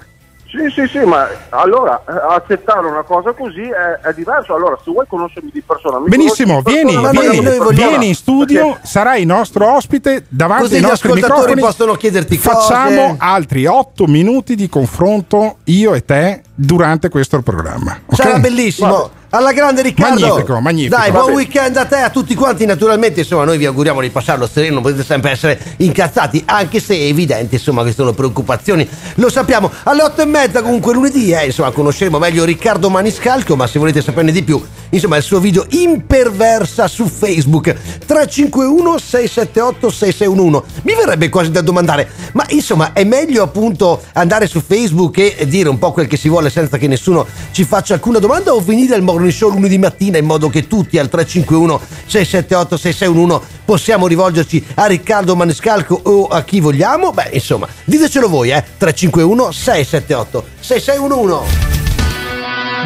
Sì, sì, sì, ma allora eh, accettare una cosa così è, è diverso. Allora, se vuoi conoscermi di persona, mi Benissimo, di vieni, persona, vieni, non vieni in studio, Perché- sarai nostro ospite davanti Così ai gli nostri ascoltatori microfoni. possono chiederti Facciamo cose. altri 8 minuti di confronto io e te durante questo programma. ok? Sarà bellissimo. Alla grande Riccardo. Magnifico, magnifico. Dai, buon weekend a te, a tutti quanti. Naturalmente, insomma, noi vi auguriamo di passarlo sereno. Potete sempre essere incazzati, anche se è evidente, insomma, che sono preoccupazioni. Lo sappiamo. Alle otto e mezza, comunque, lunedì, eh, insomma, conosceremo meglio Riccardo Maniscalco. Ma se volete saperne di più, insomma, il suo video imperversa su Facebook 351 678 6611. Mi verrebbe quasi da domandare, ma insomma, è meglio appunto andare su Facebook e dire un po' quel che si vuole senza che nessuno ci faccia alcuna domanda o venire al morning show lunedì mattina in modo che tutti al 351 678 6611 possiamo rivolgerci a Riccardo Maniscalco o a chi vogliamo? Beh, insomma, ditecelo voi, eh. 351 678 6611.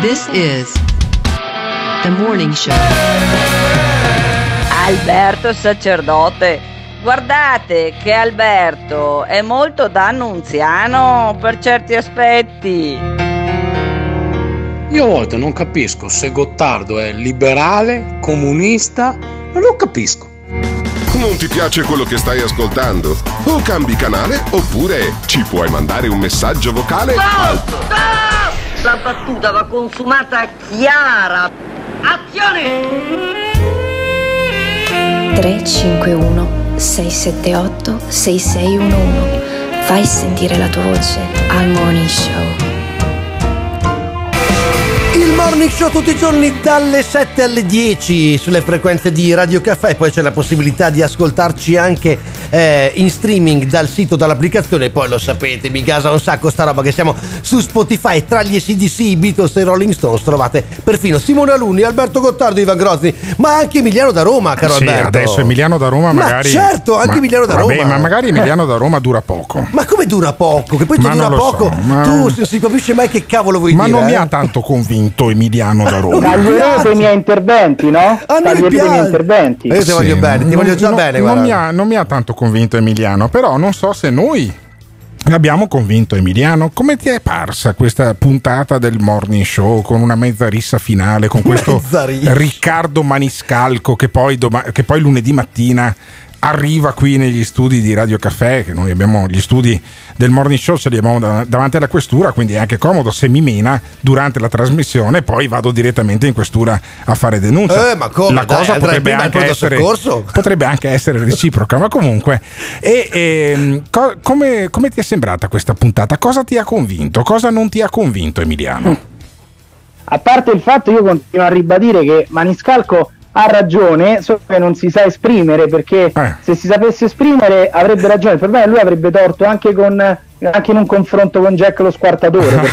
This is the morning show. Alberto sacerdote. Guardate che Alberto è molto da annunziano per certi aspetti. Io a volte non capisco se Gottardo è liberale, comunista, non lo capisco. Non ti piace quello che stai ascoltando? O cambi canale oppure ci puoi mandare un messaggio vocale al La battuta va consumata chiara. Azione! 351 678 6611 Fai sentire la tua voce al Morning Show. Morning show tutti i giorni dalle 7 alle 10 sulle frequenze di Radio Caffè e poi c'è la possibilità di ascoltarci anche eh, in streaming dal sito, dall'applicazione. Poi lo sapete, mi gasa un sacco sta roba che siamo su Spotify tra gli SDC, i Beatles e i Rolling Stones. Trovate perfino Simone Alunni, Alberto Gottardo, Ivan Grozzi, ma anche Emiliano da Roma, caro Sì, Alberto. adesso Emiliano da Roma Ma magari. certo, anche ma- Emiliano da vabbè, Roma. ma magari Emiliano da Roma dura poco. Ma come dura poco? Che poi tu Ma dura non poco, so, ma- tu non si capisce mai che cavolo vuoi Ma dire. non mi eh? ha tanto convinto Emiliano da Roma. Taglierete i miei interventi, no? Ah, Taglierete i miei interventi. Io ti voglio bene, ti voglio già non- bene, non guarda. mi, ha, non mi ha tanto convinto Emiliano, però non so se noi abbiamo convinto Emiliano. Come ti è parsa questa puntata del morning show con una mezza rissa finale, con questo. Riccardo Maniscalco che poi, doma- che poi lunedì mattina arriva qui negli studi di Radio Caffè, che noi abbiamo gli studi del morning show, ce li abbiamo da- davanti alla questura, quindi è anche comodo se mi mena durante la trasmissione, poi vado direttamente in questura a fare denuncia. Eh, ma come? La Dai, cosa potrebbe anche, essere, potrebbe anche essere reciproca, ma comunque. E, ehm, co- come, come ti è sembrata questa puntata? Cosa ti ha convinto? Cosa non ti ha convinto, Emiliano? A parte il fatto, io continuo a ribadire che Maniscalco ha ragione, solo che non si sa esprimere perché Eh. se si sapesse esprimere avrebbe ragione. Per me lui avrebbe torto anche, con, anche in un confronto con Jack lo squartatore.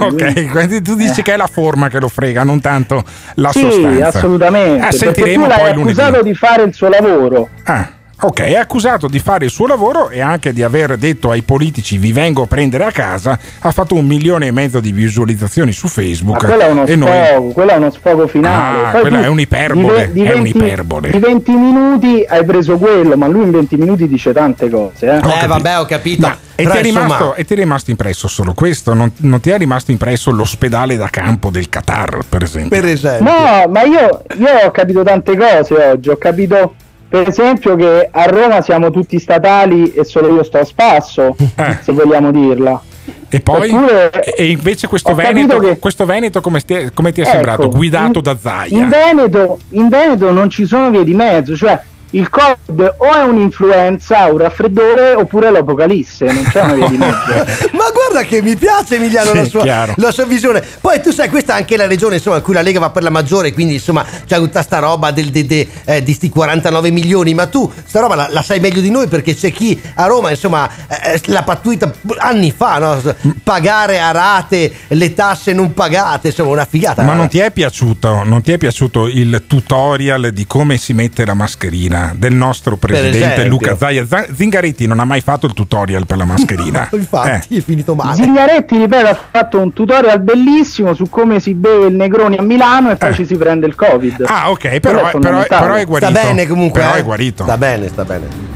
ok, quindi tu dici che è la forma che lo frega, non tanto la sì, sostanza. assolutamente. Eh, perché tu l'hai poi lunedì. accusato di fare il suo lavoro. Ah, ok, è accusato di fare il suo lavoro e anche di aver detto ai politici vi vengo a prendere a casa. Ha fatto un milione e mezzo di visualizzazioni su Ma Facebook. quello è uno sfogo, noi. quello è uno sfogo finale. Ah, Poi quella è un'iperbole, di di è 20 un'iperbole. Di 20 minuti hai preso quello, ma lui in 20 minuti dice tante cose. Eh. Eh, vabbè, ho capito. Ma- e, ti è rimasto, e ti è rimasto impresso solo questo? Non, non ti è rimasto impresso l'ospedale da campo del Qatar, per esempio? per esempio. No, ma io, io ho capito tante cose oggi. Ho capito, per esempio, che a Roma siamo tutti statali e solo io sto a spasso, Eh. se vogliamo dirla. E poi? Eppure- e invece questo Veneto, che- questo Veneto come, ti- come ti è Ecco, sembrato? Guidato in- da Zaia? In Veneto, in Veneto non ci sono vie di mezzo, cioè il Covid o è un'influenza, un raffreddore oppure l'apocalisse, non c'è una via di mezzo. Guarda che mi piace Emiliano Sì, la, sua, la sua visione. Poi tu sai, questa è anche la regione insomma, in cui la Lega va per la maggiore, quindi insomma c'è tutta sta roba del, de- de- eh, di sti 49 milioni, ma tu sta roba la, la sai meglio di noi perché c'è chi a Roma insomma eh, l'ha pattuita anni fa, no? pagare a rate le tasse non pagate, insomma una figata. Ma non ti è piaciuto, non ti è piaciuto il tutorial di come si mette la mascherina del nostro presidente. Luca Zaia? Zingaretti non ha mai fatto il tutorial per la mascherina. Infatti è finito male. Zingaretti, ripeto, ha fatto un tutorial bellissimo su come si beve il Negroni a Milano e poi ci si prende il Covid. Ah, ok, Quello però, è però, però è guarito. Sta bene comunque. Però eh? è guarito. Sta bene, sta bene.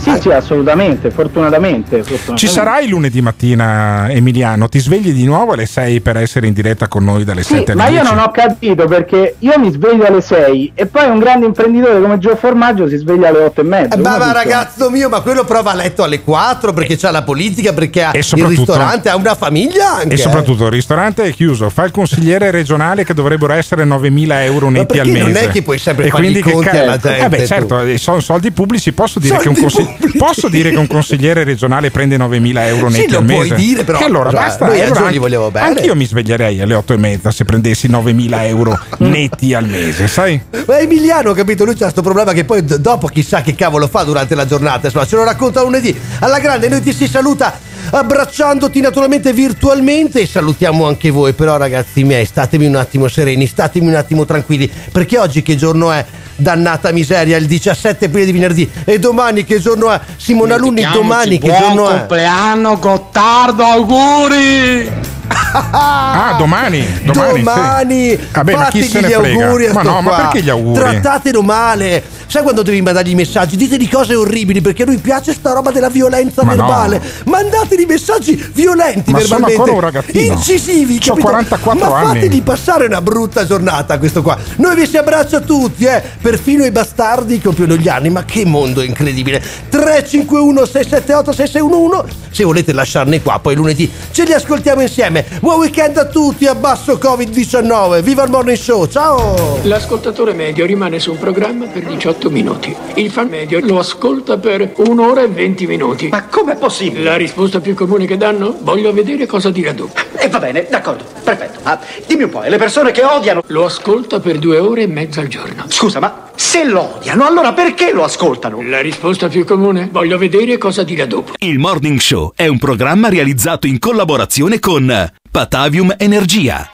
Sì, sì, assolutamente, fortunatamente. fortunatamente. Ci sarai lunedì mattina, Emiliano? Ti svegli di nuovo alle 6 per essere in diretta con noi dalle Sì, 7 alle ma 10? io non ho capito perché io mi sveglio alle 6 e poi un grande imprenditore come Gio Formaggio si sveglia alle 8 e mezza. Eh, Ma, ma ragazzo mio, ma quello prova a letto alle 4 perché c'ha la politica, perché ha il ristorante, ha una famiglia anche. E soprattutto il ristorante è chiuso, fa il consigliere regionale che dovrebbero essere 9.000 euro netti al mese. non è che puoi sempre e quindi i che conti ca- alla gente, Eh beh, certo, eh, sono soldi pubblici, posso dire, che un, Soldi consi- posso dire che un consigliere regionale prende 9.000 euro Sì, netti lo al puoi mese? dire, però, Che allora cioè, basta. noi allora anche- vogliamo bene. Anche io mi sveglierei alle 8 e mezza se prendessi 9.000 euro netti al mese, sai? Ma Emiliano, capito, lui c'ha questo problema che poi dopo chissà che cavolo fa durante la giornata, insomma, ce lo racconta lunedì. Alla grande, noi ti si saluta abbracciandoti naturalmente virtualmente e salutiamo anche voi, però ragazzi miei, statemi un attimo sereni, statemi un attimo tranquilli, perché oggi che giorno è? Dannata miseria, il 17 aprile di venerdì e domani che giorno è? Simona Luni, domani che giorno è? compleanno Gottardo, auguri! Ah, domani, domani, Domani, sì. Vabbè, ma chi se ne gli frega? auguri a Ma sto no, ma perché gli auguri? Trattatelo male. Sai quando devi mandargli i messaggi? Diteli cose orribili perché a lui piace sta roba della violenza Ma no. verbale. Mandateli messaggi violenti Ma sono verbalmente. ancora un ragazzino. Incisivi, C'ho capito? 44 Ma anni. fategli passare una brutta giornata questo qua. Noi vi si abbraccia tutti, eh. Perfino i bastardi compiono gli anni. Ma che mondo incredibile. 351 678 6611 se volete lasciarne qua poi lunedì ce li ascoltiamo insieme. Buon weekend a tutti, abbasso Covid-19. Viva il morning show, ciao! L'ascoltatore medio rimane su un programma per 18 minuti. Il fan medio lo ascolta per un'ora e 20 minuti. Ma com'è possibile? La risposta più comune che danno? Voglio vedere cosa dirà dopo. E va bene, d'accordo, perfetto. Ah, dimmi un po', e le persone che odiano... Lo ascolta per due ore e mezza al giorno. Scusa, ma se lo odiano, allora perché lo ascoltano? La risposta più comune? Voglio vedere cosa dirà dopo. Il Morning Show è un programma realizzato in collaborazione con Patavium Energia.